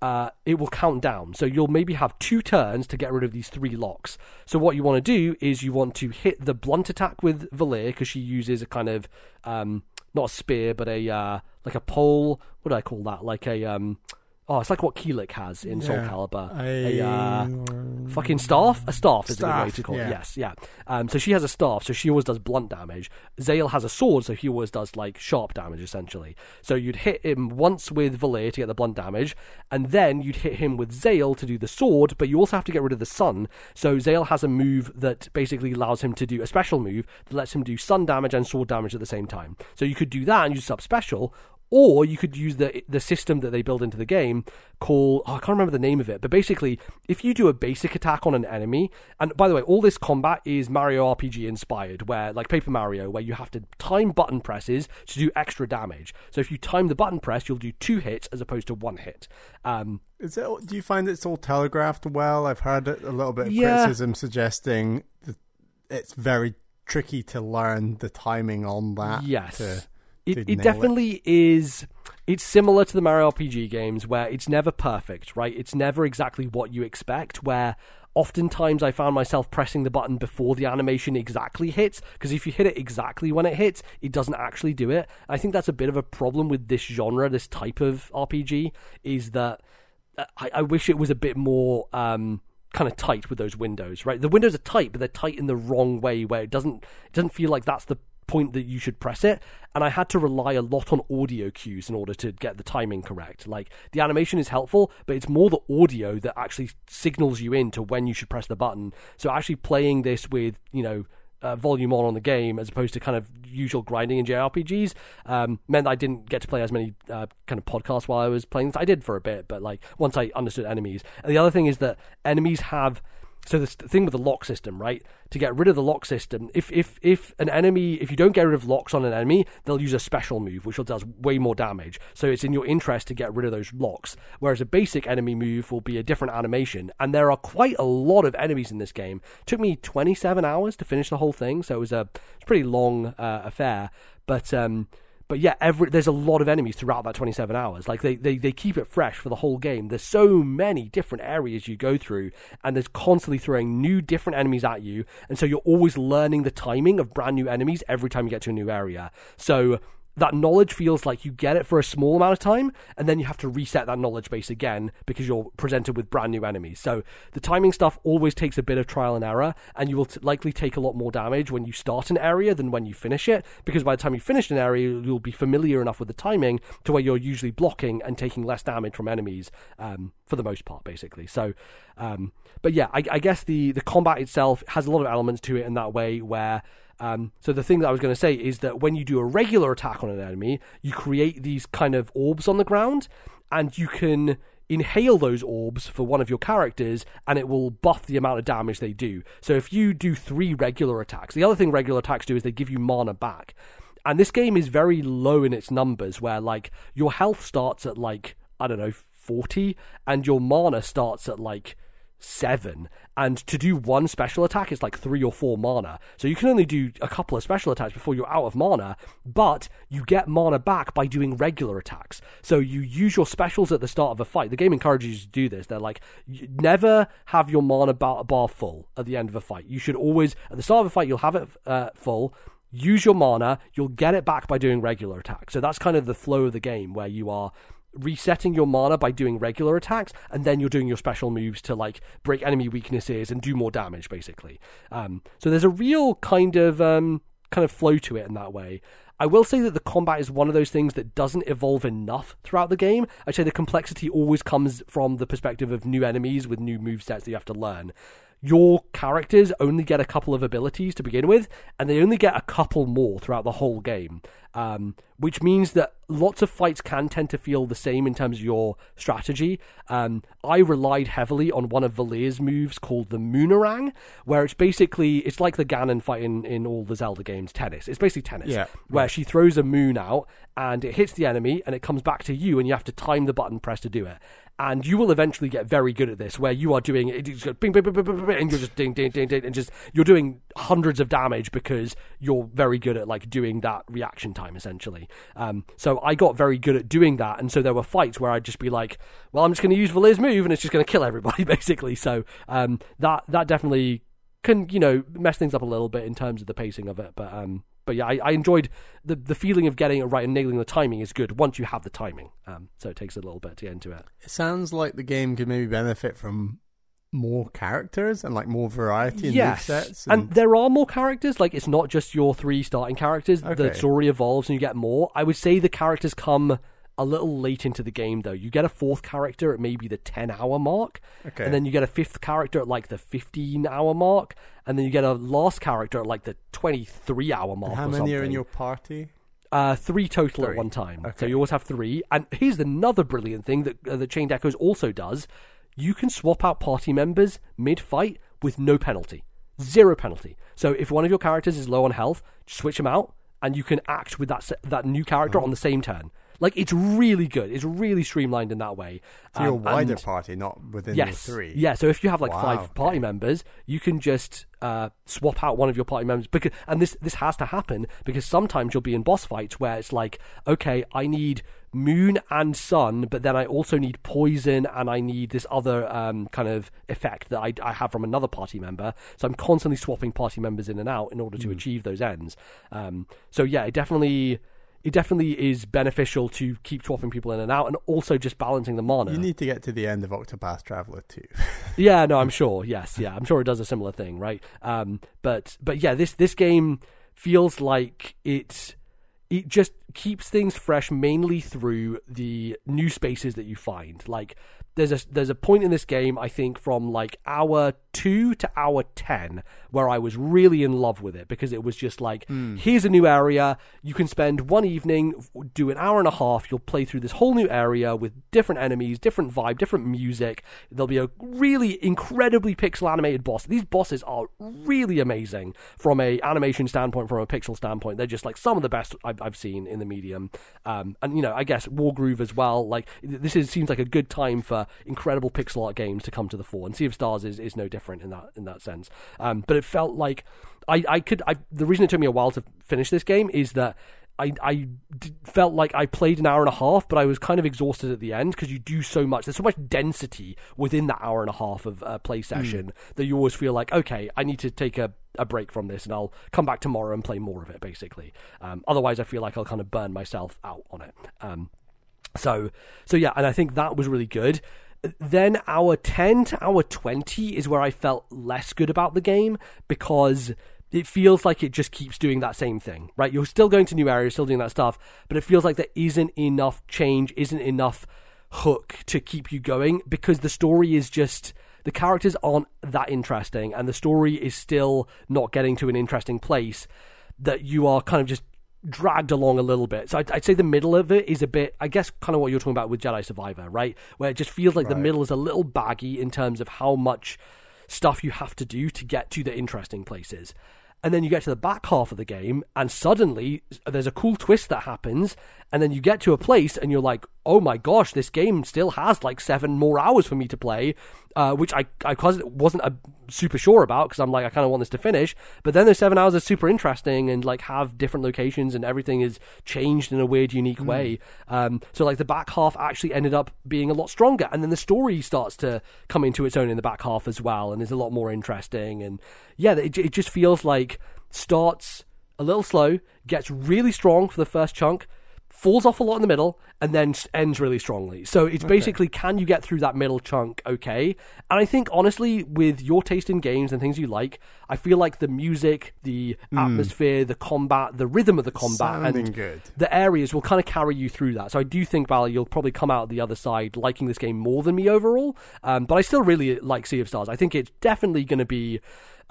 Speaker 1: uh, it will count down. So you'll maybe have two turns to get rid of these three locks. So what you want to do is you want to hit the blunt attack with Valere because she uses a kind of um, not a spear but a uh, like a pole. What do I call that? Like a um, Oh, it's like what Kilik has in Soul
Speaker 2: Yeah.
Speaker 1: Calibur.
Speaker 2: A,
Speaker 1: A, uh, fucking staff? A staff is a good way to call it.
Speaker 2: yeah.
Speaker 1: Yes, yeah. Um, so she has a staff, so she always does blunt damage. Zale has a sword, so he always does like sharp damage, essentially. So you'd hit him once with Valere to get the blunt damage, and then you'd hit him with Zale to do the sword, but you also have to get rid of the sun. So Zale has a move that basically allows him to do a special move that lets him do sun damage and sword damage at the same time. So you could do that and use sub special, or you could use the the system that they build into the game called oh, I can't remember the name of it, but basically if you do a basic attack on an enemy, and by the way, all this combat is Mario RPG inspired, where like Paper Mario, where you have to time button presses to do extra damage. So if you time the button press, you'll do two hits as opposed to one hit. Um,
Speaker 2: Is it? Do you find it's all telegraphed well? I've heard a little bit of
Speaker 1: Yeah.
Speaker 2: criticism suggesting that it's very tricky to learn the timing on that.
Speaker 1: Yes.
Speaker 2: to-
Speaker 1: it, it definitely is. It's similar to the Mario RPG games where it's never perfect, right? It's never exactly what you expect. Where oftentimes I found myself pressing the button before the animation exactly hits, because if you hit it exactly when it hits, it doesn't actually do it. I think that's a bit of a problem with this genre, this type of RPG, is that uh, I, I wish it was a bit more. Um, kind of tight with those windows right the windows are tight but they're tight in the wrong way where it doesn't it doesn't feel like that's the point that you should press it and i had to rely a lot on audio cues in order to get the timing correct like the animation is helpful but it's more the audio that actually signals you in to when you should press the button so actually playing this with you know uh, volume on on the game as opposed to kind of usual grinding in JRPGs um, meant I didn't get to play as many uh, kind of podcasts while I was playing. I did for a bit, but like once I understood enemies. And the other thing is that enemies have so this thing with the lock system, right? To get rid of the lock system, if if if an enemy, if you don't get rid of locks on an enemy, they'll use a special move, which will does way more damage. So it's in your interest to get rid of those locks. Whereas a basic enemy move will be a different animation, and there are quite a lot of enemies in this game. took me 27 hours to finish the whole thing, so it was a pretty long uh, affair. But um, but yeah, every there's a lot of enemies throughout that 27 hours. Like they, they they keep it fresh for the whole game. There's so many different areas you go through, and there's constantly throwing new different enemies at you, and so you're always learning the timing of brand new enemies every time you get to a new area. So that knowledge feels like you get it for a small amount of time and then you have to reset that knowledge base again because you're presented with brand new enemies. So the timing stuff always takes a bit of trial and error and you will t- likely take a lot more damage when you start an area than when you finish it because by the time you finish an area you'll be familiar enough with the timing to where you're usually blocking and taking less damage from enemies um, for the most part basically. So um, but yeah I, I guess the the combat itself has a lot of elements to it in that way where um, so the thing that I was going to say is that when you do a regular attack on an enemy, you create these kind of orbs on the ground, and you can inhale those orbs for one of your characters, and it will buff the amount of damage they do. So if you do three regular attacks, the other thing regular attacks do is they give you mana back. And this game is very low in its numbers, where like your health starts at like I don't know forty, and your mana starts at like seven. And to do one special attack is like three or four mana. So you can only do a couple of special attacks before you're out of mana, but you get mana back by doing regular attacks. So you use your specials at the start of a fight. The game encourages you to do this. They're like, never have your mana bar, full at the end of a fight. You should always, at the start of a fight, you'll have it uh, full use your mana, you'll get it back by doing regular attacks. So that's kind of the flow of the game where you are resetting your mana by doing regular attacks and then you're doing your special moves to like break enemy weaknesses and do more damage basically. Um, so there's a real kind of um, kind of flow to it in that way. I will say that the combat is one of those things that doesn't evolve enough throughout the game. I'd say the complexity always comes from the perspective of new enemies with new move sets that you have to learn your characters only get a couple of abilities to begin with, and they only get a couple more throughout the whole game. um, which means that lots of fights can tend to feel the same in terms of your strategy. Um, I relied heavily on one of Valere's moves called the Moonerang, where it's basically it's like the Ganon fight in, in all the Zelda games, tennis. It's basically tennis,
Speaker 2: Yeah.
Speaker 1: where she throws a moon out and it hits the enemy and it comes back to you and you have to time the button press to do it. And you will eventually get very good at this, where you are doing it, just bing, bing, bing, bing, bing, bing, and you're just ding, ding, ding, ding, and just you're doing hundreds of damage because you're very good at like doing that reaction time essentially. Um, so I got very good at doing that, and so there were fights where I'd just be like, "Well, I'm just going to use Valere's move, and it's just going to kill everybody basically." So um, that that definitely can you know mess things up a little bit in terms of the pacing of it, but um, but yeah, I, I enjoyed the the feeling of getting it right and nailing the timing is good once you have the timing. Um, so it takes a little bit to get into it.
Speaker 2: It sounds like the game could maybe benefit from more characters and like more variety in
Speaker 1: yes,
Speaker 2: sets.
Speaker 1: and there are more characters. Like it's not just your three starting characters. The story evolves and you get more. I would say the characters come a little late into the game though. You get a fourth character at maybe the ten hour mark,
Speaker 2: Okay.
Speaker 1: and then you get a fifth character at like the fifteen hour mark, and then you get a last character at like the twenty three hour mark.
Speaker 2: how
Speaker 1: or
Speaker 2: many are in your party?
Speaker 1: Uh, three total at one time. So you always have three. And here's another brilliant thing that uh, the Chained Echoes also does: you can swap out party members mid-fight with no penalty, zero penalty. So if one of your characters is low on health, switch them out, and you can act with that se- that new character
Speaker 2: Oh.
Speaker 1: on the same turn. Like it's really good. It's really streamlined in that way.
Speaker 2: So your
Speaker 1: Um,
Speaker 2: wider
Speaker 1: and-
Speaker 2: party, not within
Speaker 1: Yes.
Speaker 2: your three.
Speaker 1: Yeah. So if you have like
Speaker 2: Wow,
Speaker 1: five party
Speaker 2: okay.
Speaker 1: members, you can just uh, swap out one of your party members. Because and this this has to happen because sometimes you'll be in boss fights where it's like, okay, I need moon and sun, but then I also need poison and I need this other um, kind of effect that I, I have from another party member. So I'm constantly swapping party members in and out in order to achieve those ends. Um, so yeah, it definitely. It definitely is beneficial to keep swapping people in and out, and also just balancing the mana.
Speaker 2: You need to get to the end of Octopath Traveler too.
Speaker 1: Yeah, no, I'm sure. Yes, yeah, I'm sure it does a similar thing, right? Um, but but yeah, this this game feels like it it just keeps things fresh mainly through the new spaces that you find. Like there's a there's a point in this game I think from like hour 2 to hour 10 where I was really in love with it because it was just like here's a new area. You can spend one evening do an hour and a half. You'll play through this whole new area with different enemies different vibe different music. There'll be a really incredibly pixel animated boss. These bosses are really amazing from a animation standpoint from a pixel standpoint. They're just like some of the best I've, I've seen in the medium. Um, and you know I guess Wargroove as well. Like this is seems like a good time for incredible pixel art games to come to the fore and Sea of Stars is, is no different in that in that sense um, but it felt like I, I could I, the reason it took me a while to finish this game is that I, I d- felt like I played an hour and a half, but I was kind of exhausted at the end because you do so much. There's so much density within that hour and a half of uh, play session that you always feel like, okay, I need to take a, a break from this and I'll come back tomorrow and play more of it, basically. Um, otherwise, I feel like I'll kind of burn myself out on it. Um, so, so yeah, and I think that was really good. Then hour 10 to hour 20 is where I felt less good about the game because it feels like it just keeps doing that same thing, right? You're still going to new areas, still doing that stuff, but it feels like there isn't enough change, isn't enough hook to keep you going because the story is just the characters aren't that interesting and the story is still not getting to an interesting place that you are kind of just dragged along a little bit. So I'd, I'd say the middle of it is a bit, I guess, kind of what you're talking about with Jedi Survivor, right? Where it just feels like the middle is a little baggy in terms of how much stuff you have to do to get to the interesting places. And then you get to the back half of the game, and suddenly there's a cool twist that happens, and then you get to a place, and you're like, "Oh my gosh, this game still has like seven more hours for me to play," uh, which I I wasn't uh, super sure about because I'm like, I kind of want this to finish. But then those seven hours are super interesting and like have different locations, and everything is changed in a weird, unique way. Um, so like the back half actually ended up being a lot stronger, and then the story starts to come into its own in the back half as well, and is a lot more interesting. And yeah, it, it just feels like starts a little slow, gets really strong for the first chunk, falls off a lot in the middle, and then ends really strongly. So it's basically can you get through that middle chunk okay? And I think honestly, with your taste in games and things you like, I feel like the music, the atmosphere, the combat, the rhythm of the combat,
Speaker 2: Sounding
Speaker 1: and
Speaker 2: good.
Speaker 1: the areas will kind of carry you through that. So I do think, Val, you'll probably come out the other side liking this game more than me overall. Um, but I still really like Sea of Stars. I think it's definitely going to be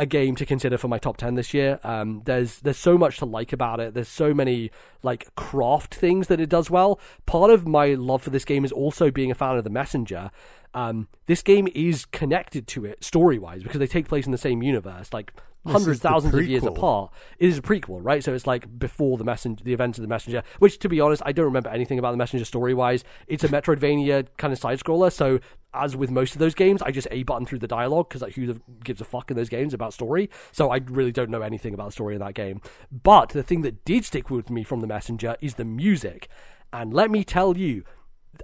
Speaker 1: a game to consider for my top 10 this year. Um, there's there's so much to like about it. There's so many like craft things that it does well. Part of my love for this game is also being a fan of the Messenger. Um, this game is connected to it story wise because they take place in the same universe. Like hundreds, thousands of years apart. It is a prequel, right? So it's like before the messenger, the events of the messenger. Which, to be honest, I don't remember anything about the messenger story wise. It's a Metroidvania kind of side scroller. So as with most of those games, I just a button through the dialogue because like, who the- gives a fuck in those games about story? So I really don't know anything about the story in that game. But the thing that did stick with me from the messenger is the music. And let me tell you,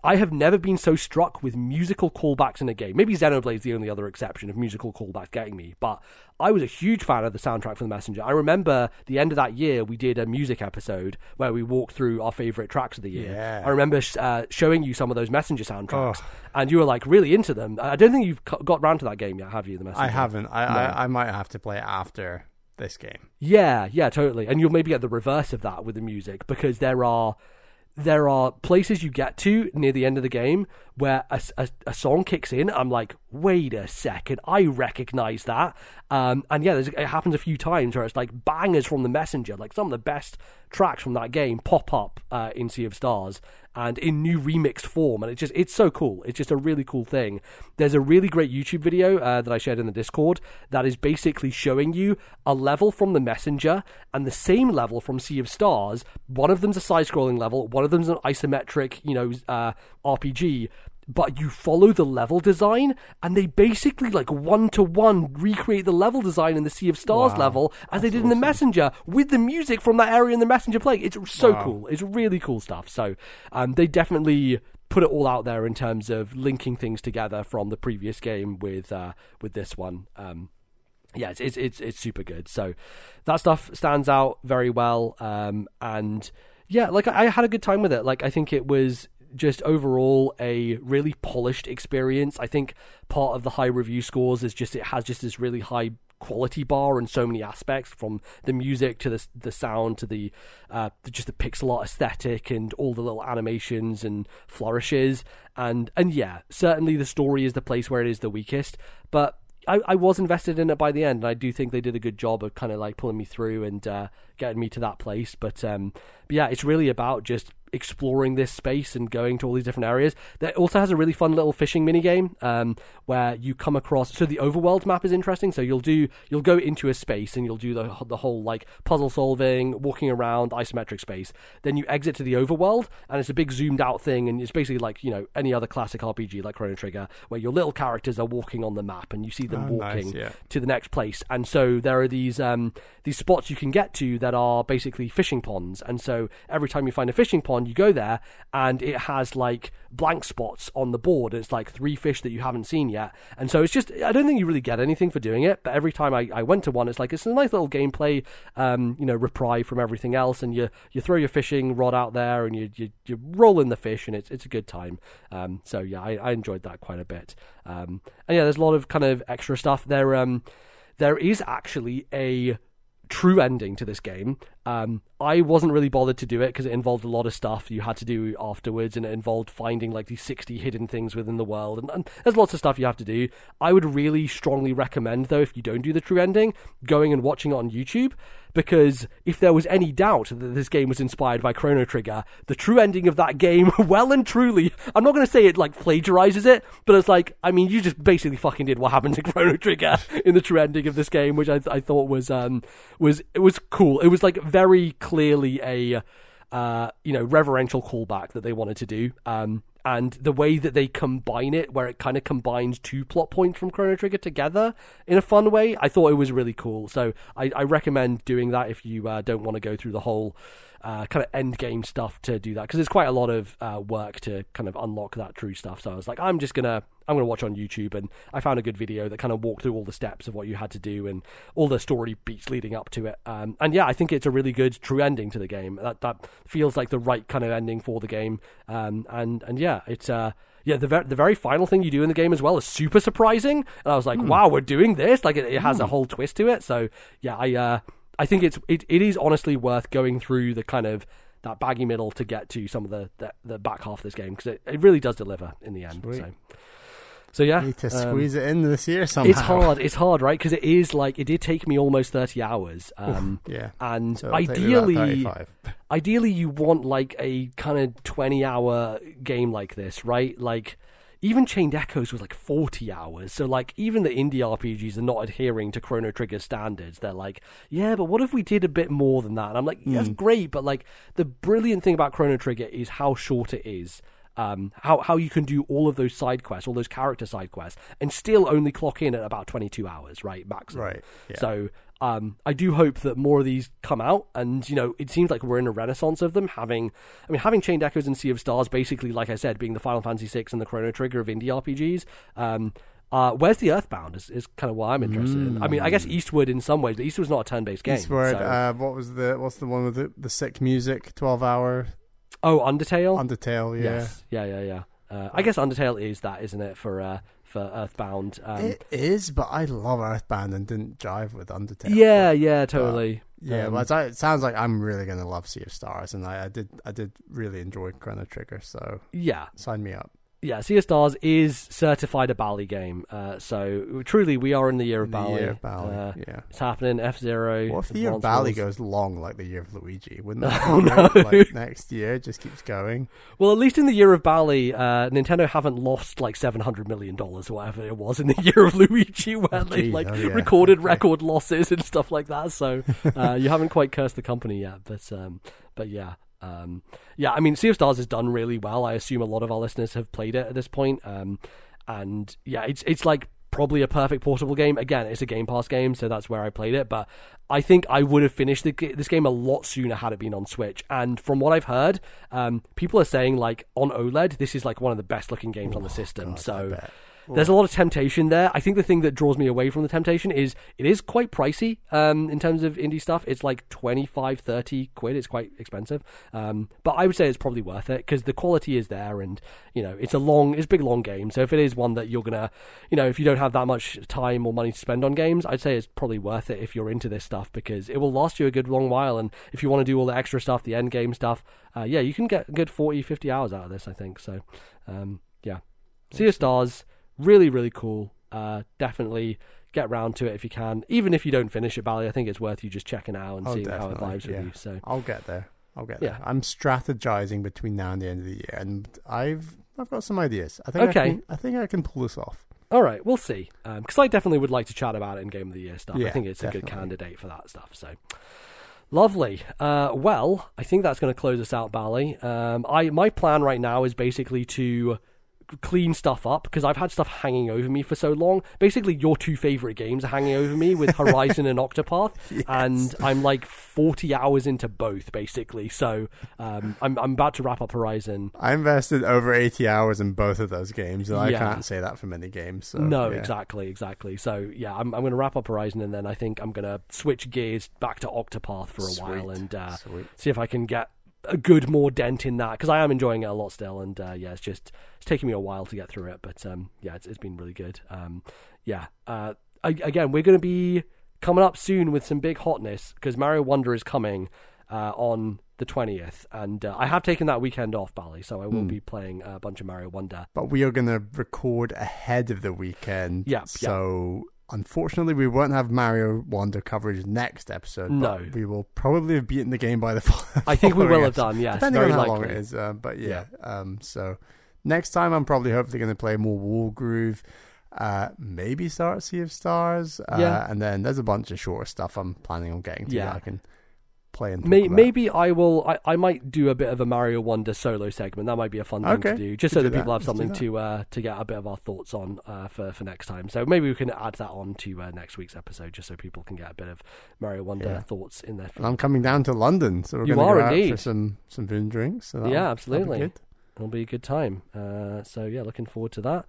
Speaker 1: I have never been so struck with musical callbacks in a game. Maybe Xenoblade's the only other exception of musical callbacks getting me, but I was a huge fan of the soundtrack for The Messenger. I remember the end of that year, we did a music episode where we walked through our favorite tracks of the year.
Speaker 2: Yeah.
Speaker 1: I remember uh, showing you some of those Messenger soundtracks,
Speaker 2: Oh.
Speaker 1: and you were like really into them. I don't think you've got round to that game yet, have you? The Messenger.
Speaker 2: I haven't. I,
Speaker 1: No.
Speaker 2: I I might have to play it after this game.
Speaker 1: Yeah, yeah, totally. And you'll maybe get the reverse of that with the music because there are there are places you get to near the end of the game where a, a, a song kicks in. I'm like, wait a second, I recognize that. Um, and yeah, it happens a few times where it's like bangers from the messenger, like some of the best tracks from that game pop up uh, in Sea of Stars and in new remixed form, and it just it's so cool. It's just a really cool thing. There's a really great YouTube video uh, that I shared in the Discord that is basically showing you a level from the Messenger and the same level from Sea of Stars. One of them's a side-scrolling level, one of them's an isometric, you know, uh, RPG. But you follow the level design, and they basically like one to one recreate the level design in the Sea of Stars
Speaker 2: Wow,
Speaker 1: level as they did in the Messenger with the music from that area in the Messenger playing. It's so
Speaker 2: Wow.
Speaker 1: cool. It's really cool stuff. So um, they definitely put it all out there in terms of linking things together from the previous game with uh, with this one. Um, yeah, it's, it's it's it's super good. So that stuff stands out very well. Um, and yeah, like I, I had a good time with it. Like I think it was just overall a really polished experience. I think part of the high review scores is just it has just this really high quality bar in so many aspects from the music to the the sound to the uh just the pixel art aesthetic and all the little animations and flourishes and and yeah certainly the story is the place where it is the weakest but I, I was invested in it by the end, and I do think they did a good job of kind of like pulling me through and uh, getting me to that place. But, um, but yeah, it's really about just exploring this space and going to all these different areas. That also has a really fun little fishing mini game um, where you come across. So the overworld map is interesting. So you'll do you'll go into a space and you'll do the the whole like puzzle solving, walking around isometric space. Then you exit to the overworld, and it's a big zoomed out thing, and it's basically like you know any other classic RPG like Chrono Trigger, where your little characters are walking on the map and you see them
Speaker 2: Oh, nice,
Speaker 1: walking
Speaker 2: yeah.
Speaker 1: to the next place. And so there are these um, these spots you can get to that are basically fishing ponds. And so every time you find a fishing pond, you go there, and it has like blank spots on the board. It's like three fish that you haven't seen yet. And so it's just I don't think you really get anything for doing it. But every time I, I went to one, it's like it's a nice little gameplay, um, you know, reprieve from everything else. And you you throw your fishing rod out there, and you you, you roll in the fish, and it's it's a good time. Um, so yeah, I, I enjoyed that quite a bit. Um, and yeah, there's a lot of kind of extra stuff there. Um, there is actually a true ending to this game. Um, I wasn't really bothered to do it because it involved a lot of stuff you had to do afterwards, and it involved finding like these 60 hidden things within the world, and, and there's lots of stuff you have to do. I would really strongly recommend, though, if you don't do the true ending, going and watching it on YouTube, because if there was any doubt that this game was inspired by Chrono Trigger, the true ending of that game, well and truly, I'm not going to say it like plagiarizes it, but it's like, I mean, you just basically fucking did what happened in Chrono Trigger in the true ending of this game, which I, I thought was um was it was cool. It was like very clearly a uh you know reverential callback that they wanted to do. Um and the way that they combine it, where it kind of combines two plot points from Chrono Trigger together in a fun way, I thought it was really cool. So I, I recommend doing that if you uh, don't want to go through the whole uh, kind of end game stuff to do that because there's quite a lot of uh, work to kind of unlock that true stuff. So I was like, I'm just gonna I'm gonna watch on YouTube, and I found a good video that kind of walked through all the steps of what you had to do and all the story beats leading up to it. Um, and yeah, I think it's a really good true ending to the game. That that feels like the right kind of ending for the game. Um, and and yeah, it's uh yeah, the ver- the very final thing you do in the game as well is super surprising, and I was like, wow, we're doing this! Like it, it has a whole twist to it. So yeah, I uh, I think it's it, it is honestly worth going through the kind of that baggy middle to get to some of the the, the back half of this game because it, it really does deliver in the end.
Speaker 2: Sweet.
Speaker 1: So So yeah,
Speaker 2: Need to
Speaker 1: um,
Speaker 2: squeeze it in this year somehow.
Speaker 1: It's hard. It's hard, right? Because it is like it did take me almost thirty hours. Um,
Speaker 2: Yeah.
Speaker 1: and
Speaker 2: So it'll take me about
Speaker 1: ideally, ideally you want like a kind of 20 hour game like this right like even chained echoes was like 40 hours so like even the indie rpgs are not adhering to chrono trigger standards they're like yeah but what if we did a bit more than that and i'm like
Speaker 2: Hmm.
Speaker 1: that's great but like the brilliant thing about chrono trigger is how short it is um, how how you can do all of those side quests, all those character side quests, and still only clock in at about twenty two hours, right, maximum.
Speaker 2: Right, yeah.
Speaker 1: So um, I do hope that more of these come out, and you know, it seems like we're in a renaissance of them. Having, I mean, having Chained Echoes and Sea of Stars, basically, like I said, being the Final Fantasy VI and the Chrono Trigger of indie RPGs. Um, uh, where's the Earthbound is, is kind of what I'm interested in. I mean, I guess Eastward in some ways, but Eastward's not a turn-based game.
Speaker 2: Mm. Eastward,
Speaker 1: so-
Speaker 2: uh, what was the what's the one with the, the sick music? Twelve hour
Speaker 1: oh, Undertale.
Speaker 2: Undertale. Yeah,
Speaker 1: Yes, yeah, yeah, yeah. Uh, I guess Undertale is that, isn't it, for uh, for Earthbound? Um,
Speaker 2: it is. But I love Earthbound and didn't jive with Undertale.
Speaker 1: yeah, yeah, totally.
Speaker 2: Yeah,
Speaker 1: Um,
Speaker 2: but it sounds like I'm really gonna love Sea of Stars, and I, I did I did really enjoy Chrono Trigger, so
Speaker 1: yeah,
Speaker 2: sign me up.
Speaker 1: Yeah. Sea of Stars is certified a Bally game, uh, so truly we are in the year of Bally.
Speaker 2: year of Bally,
Speaker 1: Uh,
Speaker 2: yeah.
Speaker 1: It's happening. F Zero.
Speaker 2: What if the year of Bally goes long like the year of Luigi? Wouldn't that
Speaker 1: Oh, no.
Speaker 2: Like next year, just keeps going.
Speaker 1: Well, at least in the year of Bally, uh, Nintendo haven't lost like seven hundred million dollars or whatever it was in the year of Luigi, where they
Speaker 2: geez,
Speaker 1: like
Speaker 2: oh, yeah.
Speaker 1: recorded
Speaker 2: Okay.
Speaker 1: record losses and stuff like that. So uh, you haven't quite cursed the company yet, but um, but yeah. Um, yeah, I mean, Sea of Stars has done really well. I assume a lot of our listeners have played it at this point. Um, and yeah, it's it's like probably a perfect portable game. Again, it's a Game Pass game, so that's where I played it. But I think I would have finished the, this game a lot sooner had it been on Switch. And from what I've heard, um, people are saying like on OLED, this is like one of the best looking games on the system.
Speaker 2: Oh, God,
Speaker 1: so. There's a lot of temptation there. I think the thing that draws me away from the temptation is it is quite pricey um, in terms of indie stuff. It's like 25, 30 quid. It's quite expensive. Um, but I would say it's probably worth it because the quality is there and, you know, it's a long, it's a big, long game. So if it is one that you're going to, you know, if you don't have that much time or money to spend on games, I'd say it's probably worth it if you're into this stuff because it will last you a good long while. And if you want to do all the extra stuff, the end game stuff, uh, yeah, you can get a good 40, 50 hours out of this, I think. So, um, yeah. Sea of Stars really really cool uh definitely get round to it if you can even if you don't finish it Bally I think it's worth you just checking out and
Speaker 2: Oh,
Speaker 1: seeing how it
Speaker 2: definitely,
Speaker 1: vibes
Speaker 2: yeah.
Speaker 1: with you so
Speaker 2: I'll get there. I'll get
Speaker 1: Yeah.
Speaker 2: there. I'm strategizing between now and the end of the year, and I've I've got some ideas. I think
Speaker 1: Okay.
Speaker 2: I can, I think I can pull this off.
Speaker 1: all right we'll see because I definitely would like to chat about it in Game of the Year stuff I think it's a good candidate for that stuff so Lovely. Uh, well, I think that's going to close us out, Bally. Um, I my plan right now is basically to clean stuff up because I've had stuff hanging over me for so long. Basically, your two favorite games are hanging over me with Horizon and Octopath, and I'm like 40 hours into both, basically. So um, I'm I'm about to wrap up Horizon.
Speaker 2: I invested over 80 hours in both of those games, and I can't say that for many games. So,
Speaker 1: no,
Speaker 2: yeah.
Speaker 1: exactly, exactly. So yeah, I'm I'm going to wrap up Horizon, and then I think I'm going to switch gears back to Octopath for a while and uh, see if I can get a good more dent in that because I am enjoying it a lot still, and uh, yeah, it's just it's taking me a while to get through it, but um, yeah, it's, it's been really good. Um, yeah, uh, I, again, we're going to be coming up soon with some big hotness because Mario Wonder is coming uh, on the twentieth, and uh, I have taken that weekend off, Bally, so I will
Speaker 2: Hmm.
Speaker 1: be playing a bunch of Mario Wonder.
Speaker 2: But we are going to record ahead of the weekend.
Speaker 1: Yeah, yeah.
Speaker 2: So unfortunately, we won't have Mario Wonder coverage next episode.
Speaker 1: No.
Speaker 2: but we will probably have beaten the game by the.
Speaker 1: I think we will have done, yes,
Speaker 2: depending
Speaker 1: very
Speaker 2: on how
Speaker 1: likely.
Speaker 2: long it is. Uh, but yeah, Um, so next time, I'm probably hopefully going to play more Wargroove. Uh, maybe start Sea of Stars. Uh,
Speaker 1: Yeah.
Speaker 2: and then there's a bunch of shorter stuff I'm planning on getting to
Speaker 1: Yeah.
Speaker 2: that I can play and
Speaker 1: May, maybe I will. I, I might do a bit of a Mario Wonder solo segment. That might be a fun thing
Speaker 2: Okay,
Speaker 1: to do, just so
Speaker 2: do
Speaker 1: that people have something to uh, to get a bit of our thoughts on uh, for for next time. So maybe we can add that on to uh, next week's episode, just so people can get a bit of Mario Wonder
Speaker 2: Yeah.
Speaker 1: thoughts in there.
Speaker 2: I'm coming down to London, so we're
Speaker 1: You
Speaker 2: going to
Speaker 1: are
Speaker 2: go out for
Speaker 1: indeed.
Speaker 2: some some food and drinks. So
Speaker 1: Yeah,
Speaker 2: be
Speaker 1: absolutely.
Speaker 2: good.
Speaker 1: It'll be a good time. Uh, so yeah, looking forward to that.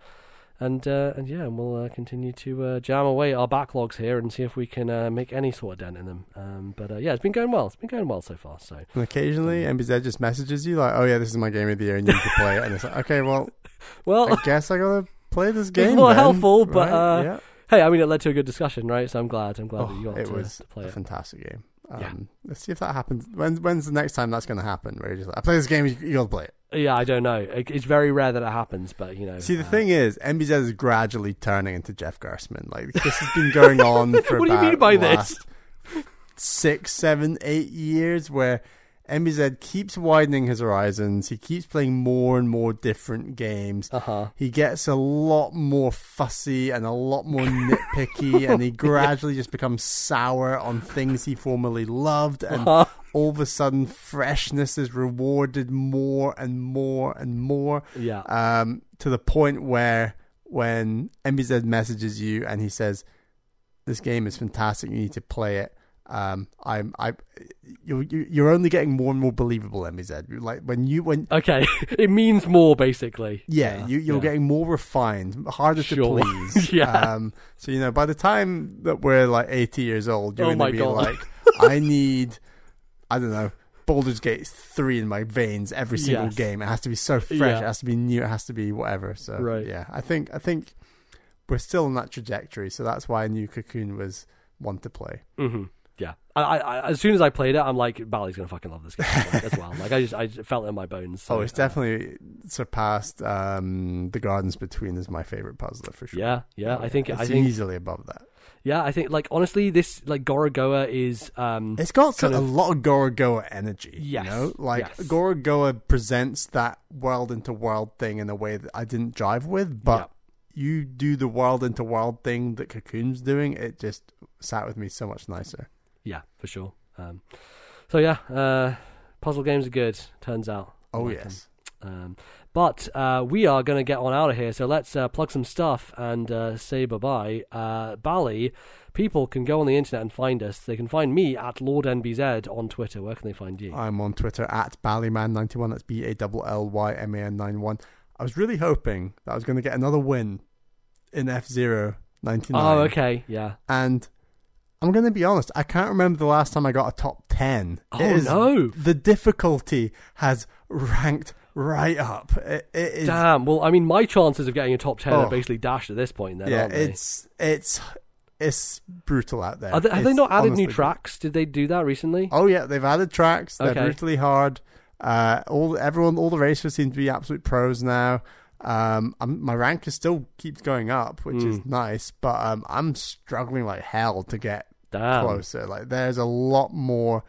Speaker 1: And uh, and yeah, and we'll uh, continue to uh, jam away our backlogs here and see if we can uh, make any sort of dent in them. Um, but uh, yeah, it's been going well. It's been going well so far. So
Speaker 2: And occasionally, MBZ just messages you like, "Oh yeah, this is my game of the year, and you need to play it." And it's like, "Okay, well,
Speaker 1: well,
Speaker 2: I guess I gotta play this game."
Speaker 1: not
Speaker 2: then,
Speaker 1: helpful, but,
Speaker 2: right?
Speaker 1: uh,
Speaker 2: yeah.
Speaker 1: hey, I mean, it led to a good discussion, right? So I'm glad. I'm glad
Speaker 2: Oh,
Speaker 1: that you got
Speaker 2: it
Speaker 1: to,
Speaker 2: was
Speaker 1: to play
Speaker 2: a
Speaker 1: it.
Speaker 2: fantastic game. Um,
Speaker 1: Yeah.
Speaker 2: Let's see if that happens. When, when's the next time that's going to happen? Where you're just like, I play this game, you, you gotta play it.
Speaker 1: Yeah, I don't know. It- It's very rare that it happens, but you know.
Speaker 2: See, the
Speaker 1: uh,
Speaker 2: thing is, MBZ is gradually turning into Jeff Gerstmann. Like this has been going on for
Speaker 1: What do you
Speaker 2: about
Speaker 1: mean by this?
Speaker 2: six, seven, eight years, where MBZ keeps widening his horizons. He keeps playing more and more different games.
Speaker 1: Uh-huh.
Speaker 2: He gets a lot more fussy and a lot more nitpicky, and he gradually just becomes sour on things he formerly loved. And
Speaker 1: Uh-huh.
Speaker 2: all of a sudden, freshness is rewarded more and more and more
Speaker 1: Yeah.
Speaker 2: um, to the point where when MBZ messages you and he says, "This game is fantastic. You need to play it." Um, I'm, I, you, you- you're only getting more and more believable, MBZ. Like when you, when
Speaker 1: Okay. it means more, basically.
Speaker 2: yeah, you, you're
Speaker 1: yeah.
Speaker 2: getting more refined, harder
Speaker 1: Sure.
Speaker 2: to please.
Speaker 1: Yeah.
Speaker 2: Um, so you know, by the time that we're like 80 years old, you're
Speaker 1: Oh
Speaker 2: gonna be
Speaker 1: God.
Speaker 2: like, I need, I don't know, Baldur's Gate 3 in my veins every single
Speaker 1: Yes.
Speaker 2: game. It has to be so fresh.
Speaker 1: Yeah.
Speaker 2: It has to be new. It has to be whatever. So
Speaker 1: Right.
Speaker 2: yeah, I think I think we're still on that trajectory. So that's why New Cocoon was one to play.
Speaker 1: hmm Yeah. I, I, as soon as I played it, I'm like, Bally's gonna fucking love this game like, as well. Like I just, I just felt it in my bones. so,
Speaker 2: oh, it's
Speaker 1: uh,
Speaker 2: definitely surpassed um, the Gardens Between is my favorite puzzler for sure.
Speaker 1: Yeah, yeah. I think,
Speaker 2: it's
Speaker 1: I think,
Speaker 2: easily above that.
Speaker 1: yeah. I think, like honestly, this like Gorogoa is, um,
Speaker 2: It's got a
Speaker 1: of-
Speaker 2: lot of Gorogoa energy.
Speaker 1: Yes,
Speaker 2: You know? Like,
Speaker 1: yes.
Speaker 2: Gorogoa presents that world into world thing in a way that I didn't jive with, but you do the world into world thing that Cocoon's doing, it just sat with me so much nicer.
Speaker 1: Yeah, for sure. Um, so yeah, uh, puzzle games are good. Turns out.
Speaker 2: Oh,
Speaker 1: like
Speaker 2: yes.
Speaker 1: Um, but uh, we are going to get on out of here, so let's uh, plug some stuff and uh, say bye bye. Uh, Bally, people can go on the internet and find us. They can find me at LordNBZ on Twitter. Where can they find you?
Speaker 2: I'm on Twitter at Ballyman91. That's B A L L Y M A N 91. I was really hoping that I was going to get another win in F Zero 99.
Speaker 1: oh, okay, yeah.
Speaker 2: And I'm going to be honest, I can't remember the last time I got a top 10.
Speaker 1: Oh,
Speaker 2: is-
Speaker 1: no.
Speaker 2: The difficulty has ranked right up. It, it is,
Speaker 1: Damn. Well, I mean, my chances of getting a top ten
Speaker 2: Oh.
Speaker 1: are basically dashed at this point. Then,
Speaker 2: yeah,
Speaker 1: aren't they?
Speaker 2: it's it's it's brutal out there.
Speaker 1: They, have they not added new tracks? Did they do that recently?
Speaker 2: Oh yeah, they've added tracks. They're
Speaker 1: Okay.
Speaker 2: brutally hard. Uh, all everyone, all the racers seem to be absolute pros now. Um, I'm, my rank is still keeps going up, which is
Speaker 1: Mm.
Speaker 2: nice, but um, I'm struggling like hell to get
Speaker 1: Damn.
Speaker 2: closer. Like there's a lot more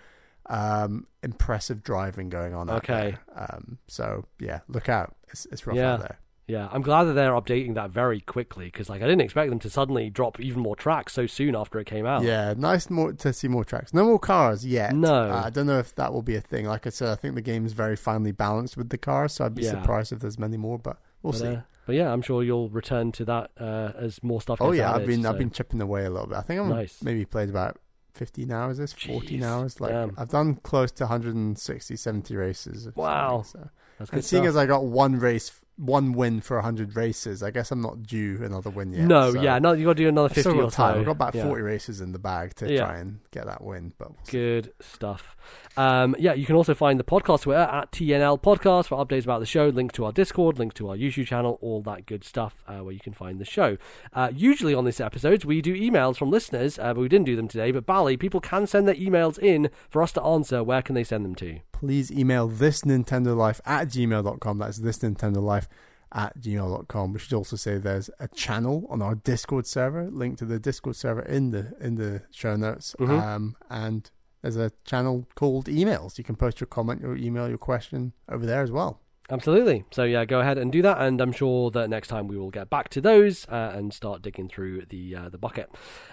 Speaker 2: um, impressive driving going on.
Speaker 1: Okay.
Speaker 2: Um, so yeah, look out. It's, it's rough
Speaker 1: Yeah.
Speaker 2: out there.
Speaker 1: Yeah, I'm glad that they're updating that very quickly because, like, I didn't expect them to suddenly drop even more tracks so soon after it came out.
Speaker 2: Yeah, nice more to see more tracks. No more cars yet.
Speaker 1: No.
Speaker 2: Uh, I don't know if that will be a thing. Like I said, I think the game's very finely balanced with the cars, so I'd be
Speaker 1: Yeah.
Speaker 2: surprised if there's many more. But we'll
Speaker 1: but,
Speaker 2: see.
Speaker 1: uh, but yeah, I'm sure you'll return to that uh, as more stuff.
Speaker 2: Comes
Speaker 1: out.
Speaker 2: Oh yeah,
Speaker 1: added,
Speaker 2: I've been
Speaker 1: so-
Speaker 2: I've been chipping away a little bit. I think I'm
Speaker 1: Nice.
Speaker 2: maybe played about 15 hours this 14
Speaker 1: Jeez,
Speaker 2: hours like
Speaker 1: damn.
Speaker 2: i've done close to 160 70 races
Speaker 1: Wow.
Speaker 2: so.
Speaker 1: That's
Speaker 2: and seeing
Speaker 1: stuff.
Speaker 2: as i got one race one win for 100 races i guess i'm not due another win yet
Speaker 1: no,
Speaker 2: so
Speaker 1: yeah, no, you got to do another
Speaker 2: I've still
Speaker 1: fifty or
Speaker 2: time
Speaker 1: so.
Speaker 2: i've got about
Speaker 1: Yeah.
Speaker 2: 40 races in the bag to
Speaker 1: Yeah.
Speaker 2: try and get that win but we'll see.
Speaker 1: Good stuff. Um, yeah, you can also find the podcast Twitter at TNL Podcast for updates about the show, link to our Discord, link to our YouTube channel, all that good stuff uh, where you can find the show. Uh, usually on this episodes, we do emails from listeners, uh, but we didn't do them today. But Bally, people can send their emails in for us to answer. Where can they send them to?
Speaker 2: please email this nintendo life at gmail.com that's this nintendo life at gmail.com we should also say there's a channel on our discord server link to the discord server in the in the show notes
Speaker 1: Mhm.
Speaker 2: um and there's a channel called emails you can post your comment your email your question over there as well
Speaker 1: Absolutely. So yeah, go ahead and do that, and I'm sure that next time we will get back to those uh, and start digging through the uh, the bucket.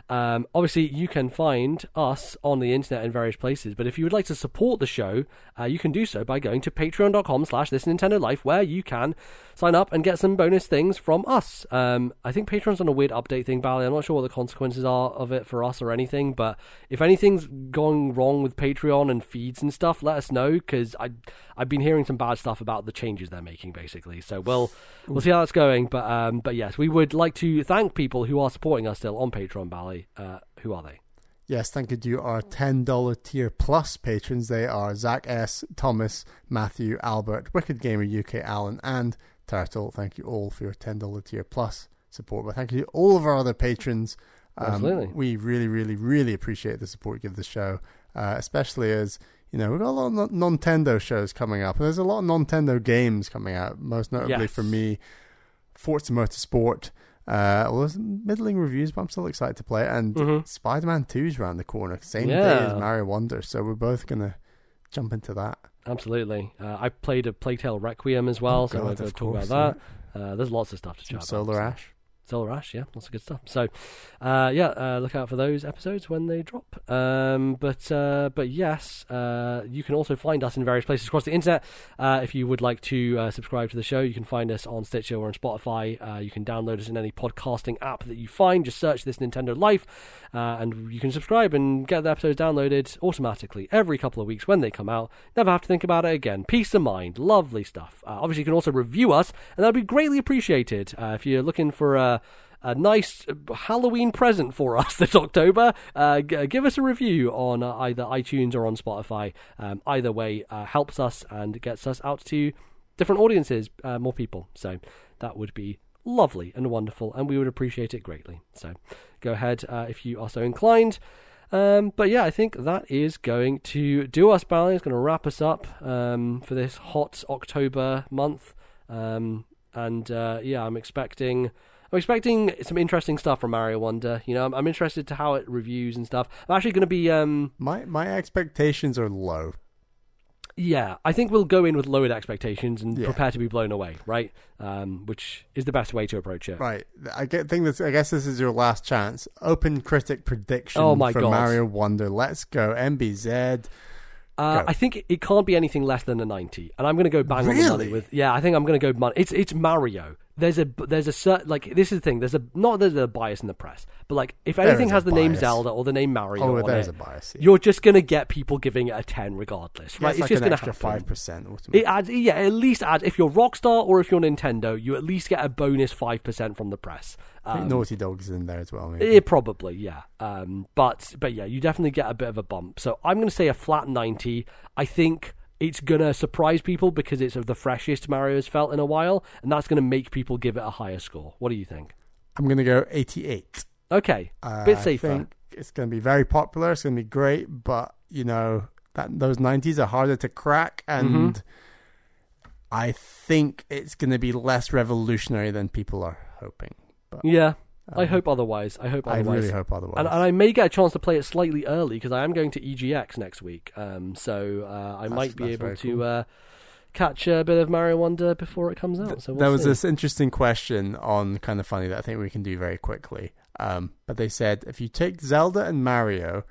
Speaker 1: Um, obviously, you can find us on the internet in various places, but if you would like to support the show, uh, you can do so by going to Patreon.com/slash This Nintendo Life, where you can sign up and get some bonus things from us. Um, I think Patreon's on a weird update thing, Bally. I'm not sure what the consequences are of it for us or anything, but if anything's going wrong with Patreon and feeds and stuff, let us know because I've been hearing some bad stuff about the changes they're making, basically. So we'll we'll see how that's going. But um, but yes, we would like to thank people who are supporting us still on Patreon, Bally. Uh, who are they?
Speaker 2: Yes, thank you to our $10 tier plus patrons. They are Zach S., Thomas, Matthew, Albert, Wicked Gamer UK, Alan, and Turtle. Thank you all for your $10 tier plus support. But thank you to all of our other patrons. Um,
Speaker 1: Absolutely.
Speaker 2: We really, really, really appreciate the support you give the show, uh, especially as You know, we've got a lot of Nintendo shows coming up, and there's a lot of Nintendo games coming out. Most notably
Speaker 1: Yes.
Speaker 2: for me, Forza Motorsport. Uh, well, there's middling reviews, but I'm still excited to play it. And
Speaker 1: Mhm.
Speaker 2: Spider-Man 2 is around the corner, same day as Mario Wonder, so we're both gonna jump into that.
Speaker 1: Absolutely. Uh, I played a Plague Tale Requiem as well,
Speaker 2: Oh,
Speaker 1: so
Speaker 2: God,
Speaker 1: we're going to talk about that. Uh, there's lots of stuff to
Speaker 2: Some
Speaker 1: chat
Speaker 2: Solar
Speaker 1: about.
Speaker 2: Ash.
Speaker 1: Solar Ash, yeah, lots of good stuff. So, uh, yeah, uh, look out for those episodes when they drop. Um, but uh, but yes, uh, you can also find us in various places across the internet. Uh, if you would like to uh, subscribe to the show, you can find us on Stitcher or on Spotify. Uh, you can download us in any podcasting app that you find. Just search this Nintendo Life, uh, and you can subscribe and get the episodes downloaded automatically every couple of weeks when they come out. Never have to think about it again. Peace of mind, lovely stuff. Uh, obviously, you can also review us, and that'd be greatly appreciated uh, if you're looking for a nice uh, Halloween present for us this October, uh, g- give us a review on uh, either iTunes or on Spotify. Um, either way uh, helps us and gets us out to different audiences, uh, more people. So that would be lovely and wonderful, and we would appreciate it greatly. So go ahead uh, if you are so inclined. Um, but yeah, I think that is going to do us, Bally. It's going to wrap us up um, for this hot October month. Um, and uh, yeah, I'm expecting. I'm expecting some interesting stuff from Mario Wonder. You know, I'm, I'm interested to how it reviews and stuff. I'm actually going to be, um,
Speaker 2: My my expectations are low.
Speaker 1: yeah, I think we'll go in with lowered expectations and
Speaker 2: Yeah.
Speaker 1: prepare to be blown away, right? Um, which is the best way to approach it.
Speaker 2: Right. I get think this I guess this is your last chance. Open critic prediction
Speaker 1: Oh my
Speaker 2: for
Speaker 1: God.
Speaker 2: Mario Wonder. Let's go. MBZ.
Speaker 1: Uh, I think it- it can't be anything less than a 90, and I'm going to go bang on the money with. Yeah, I think I'm going to go money. It's it's Mario. There's a there's a certain like this is the thing. There's a not there's a bias in the press, but like if
Speaker 2: There
Speaker 1: anything has the name. Zelda or the name Mario
Speaker 2: Oh,
Speaker 1: on
Speaker 2: there's
Speaker 1: it,
Speaker 2: a bias. here.
Speaker 1: you're just going to get people giving it a 10 regardless,
Speaker 2: Yeah,
Speaker 1: right?
Speaker 2: it's,
Speaker 1: it's
Speaker 2: like
Speaker 1: just going to happen.
Speaker 2: five percent.
Speaker 1: It adds, yeah, at least adds. If you're Rockstar or if you're Nintendo, you at least get a bonus five percent from the press. Um,
Speaker 2: Naughty Dog's in there as well. Maybe.
Speaker 1: it probably, yeah. Um, but but yeah, you definitely get a bit of a bump. So I'm going to say a flat ninety. I think it's going to surprise people because it's of the freshest Mario's felt in a while, and that's going to make people give it a higher score. What do you think?
Speaker 2: I'm gonna go 88.
Speaker 1: Okay,
Speaker 2: Uh,
Speaker 1: bit
Speaker 2: I think it's gonna be very popular. It's gonna be great, but you know that those 90s are harder to crack,
Speaker 1: Mm-hmm.
Speaker 2: and I think it's gonna be less revolutionary than people are hoping. But
Speaker 1: Yeah, I
Speaker 2: um,
Speaker 1: hope otherwise. I hope otherwise.
Speaker 2: I really hope otherwise.
Speaker 1: And, and I may get a chance to play it slightly early because I am going to EGX next week. Um, so uh, I
Speaker 2: That's-
Speaker 1: might be able to
Speaker 2: cool.
Speaker 1: uh, catch a bit of Mario Wonder before it comes out. So we'll
Speaker 2: there was
Speaker 1: see.
Speaker 2: this interesting question on Kinda Funny that I think we can do very quickly. Um, but they said if you take Zelda and Mario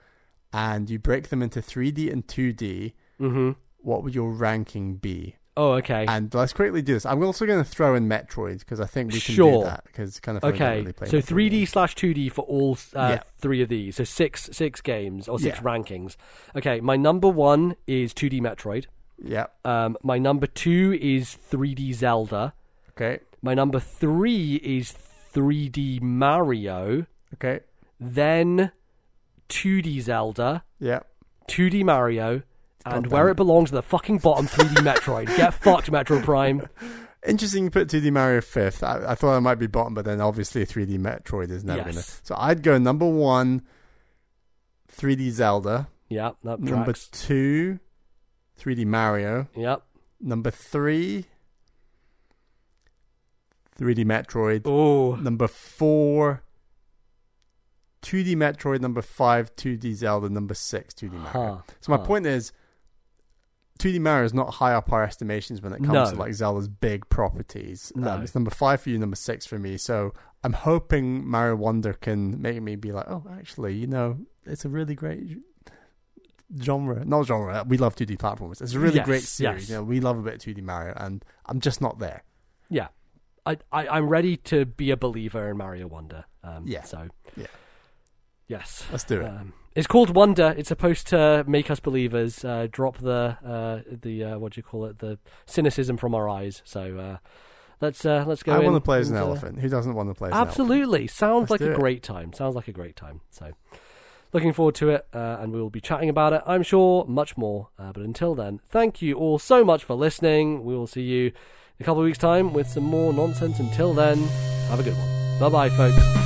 Speaker 2: and you break them into 3D and 2D,
Speaker 1: hmm
Speaker 2: what would your ranking be?
Speaker 1: Oh, okay.
Speaker 2: And let's quickly do this. I'm also going to throw in Metroid because I think we can
Speaker 1: Sure.
Speaker 2: do that because it's kind of funny we don't
Speaker 1: Okay,
Speaker 2: really
Speaker 1: so
Speaker 2: Metroid
Speaker 1: 3D slash 2D for all uh,
Speaker 2: Yeah.
Speaker 1: three of these. So six six games or six
Speaker 2: Yeah.
Speaker 1: rankings. Okay, my number one is 2D Metroid.
Speaker 2: Yeah.
Speaker 1: Um, my number two is 3D Zelda.
Speaker 2: Okay.
Speaker 1: My number three is 3D Mario.
Speaker 2: Okay.
Speaker 1: Then 2D Zelda,
Speaker 2: Yeah.
Speaker 1: 2D Mario, and
Speaker 2: God
Speaker 1: where it
Speaker 2: it.
Speaker 1: belongs to the fucking bottom 3D Metroid. Get fucked, Metroid Prime.
Speaker 2: Interesting you put 2D Mario fifth. I, I thought it might be bottom, but then obviously 3D Metroid is never
Speaker 1: Yes.
Speaker 2: going to. So I'd go number one, 3D Zelda.
Speaker 1: Yeah, that
Speaker 2: Number two, 3D Mario.
Speaker 1: Yep.
Speaker 2: Number three, 3D Metroid.
Speaker 1: Oh,
Speaker 2: Number four, 2D Metroid. Number five, 2D Zelda. Number six, 2D Mario.
Speaker 1: huh.
Speaker 2: So my
Speaker 1: Huh.
Speaker 2: point is, 2D Mario is not high up our estimations when it comes
Speaker 1: No.
Speaker 2: to like Zelda's big properties.
Speaker 1: No.
Speaker 2: Um, it's number five for you, number six for me. So I'm hoping Mario Wonder can make me be like, oh, actually, you know, it's a really great genre. Not genre. We love 2D platformers. It's a really
Speaker 1: Yes,
Speaker 2: great series.
Speaker 1: yes.
Speaker 2: You know, we love a bit of 2D Mario, and I'm just not there.
Speaker 1: Yeah. I, I, I'm ready to be a believer in Mario Wonder. Um,
Speaker 2: Yeah.
Speaker 1: So,
Speaker 2: Yeah.
Speaker 1: Yes.
Speaker 2: Let's do it.
Speaker 1: Um, it's called Wonder. It's supposed to make us believers. Uh, drop the uh, the uh, what do you call it? The cynicism from our eyes. So uh, let's uh, let's go.
Speaker 2: I want to play as an
Speaker 1: uh,
Speaker 2: elephant. Who doesn't want to play as an?
Speaker 1: Absolutely. Sounds
Speaker 2: Let's
Speaker 1: like a great time. Sounds like a great time. So, looking forward to it, uh, and we will be chatting about it, I'm sure, much more. Uh, but until then, thank you all so much for listening. We will see you in a couple of weeks' time with some more nonsense. Until then, have a good one. Bye bye, folks.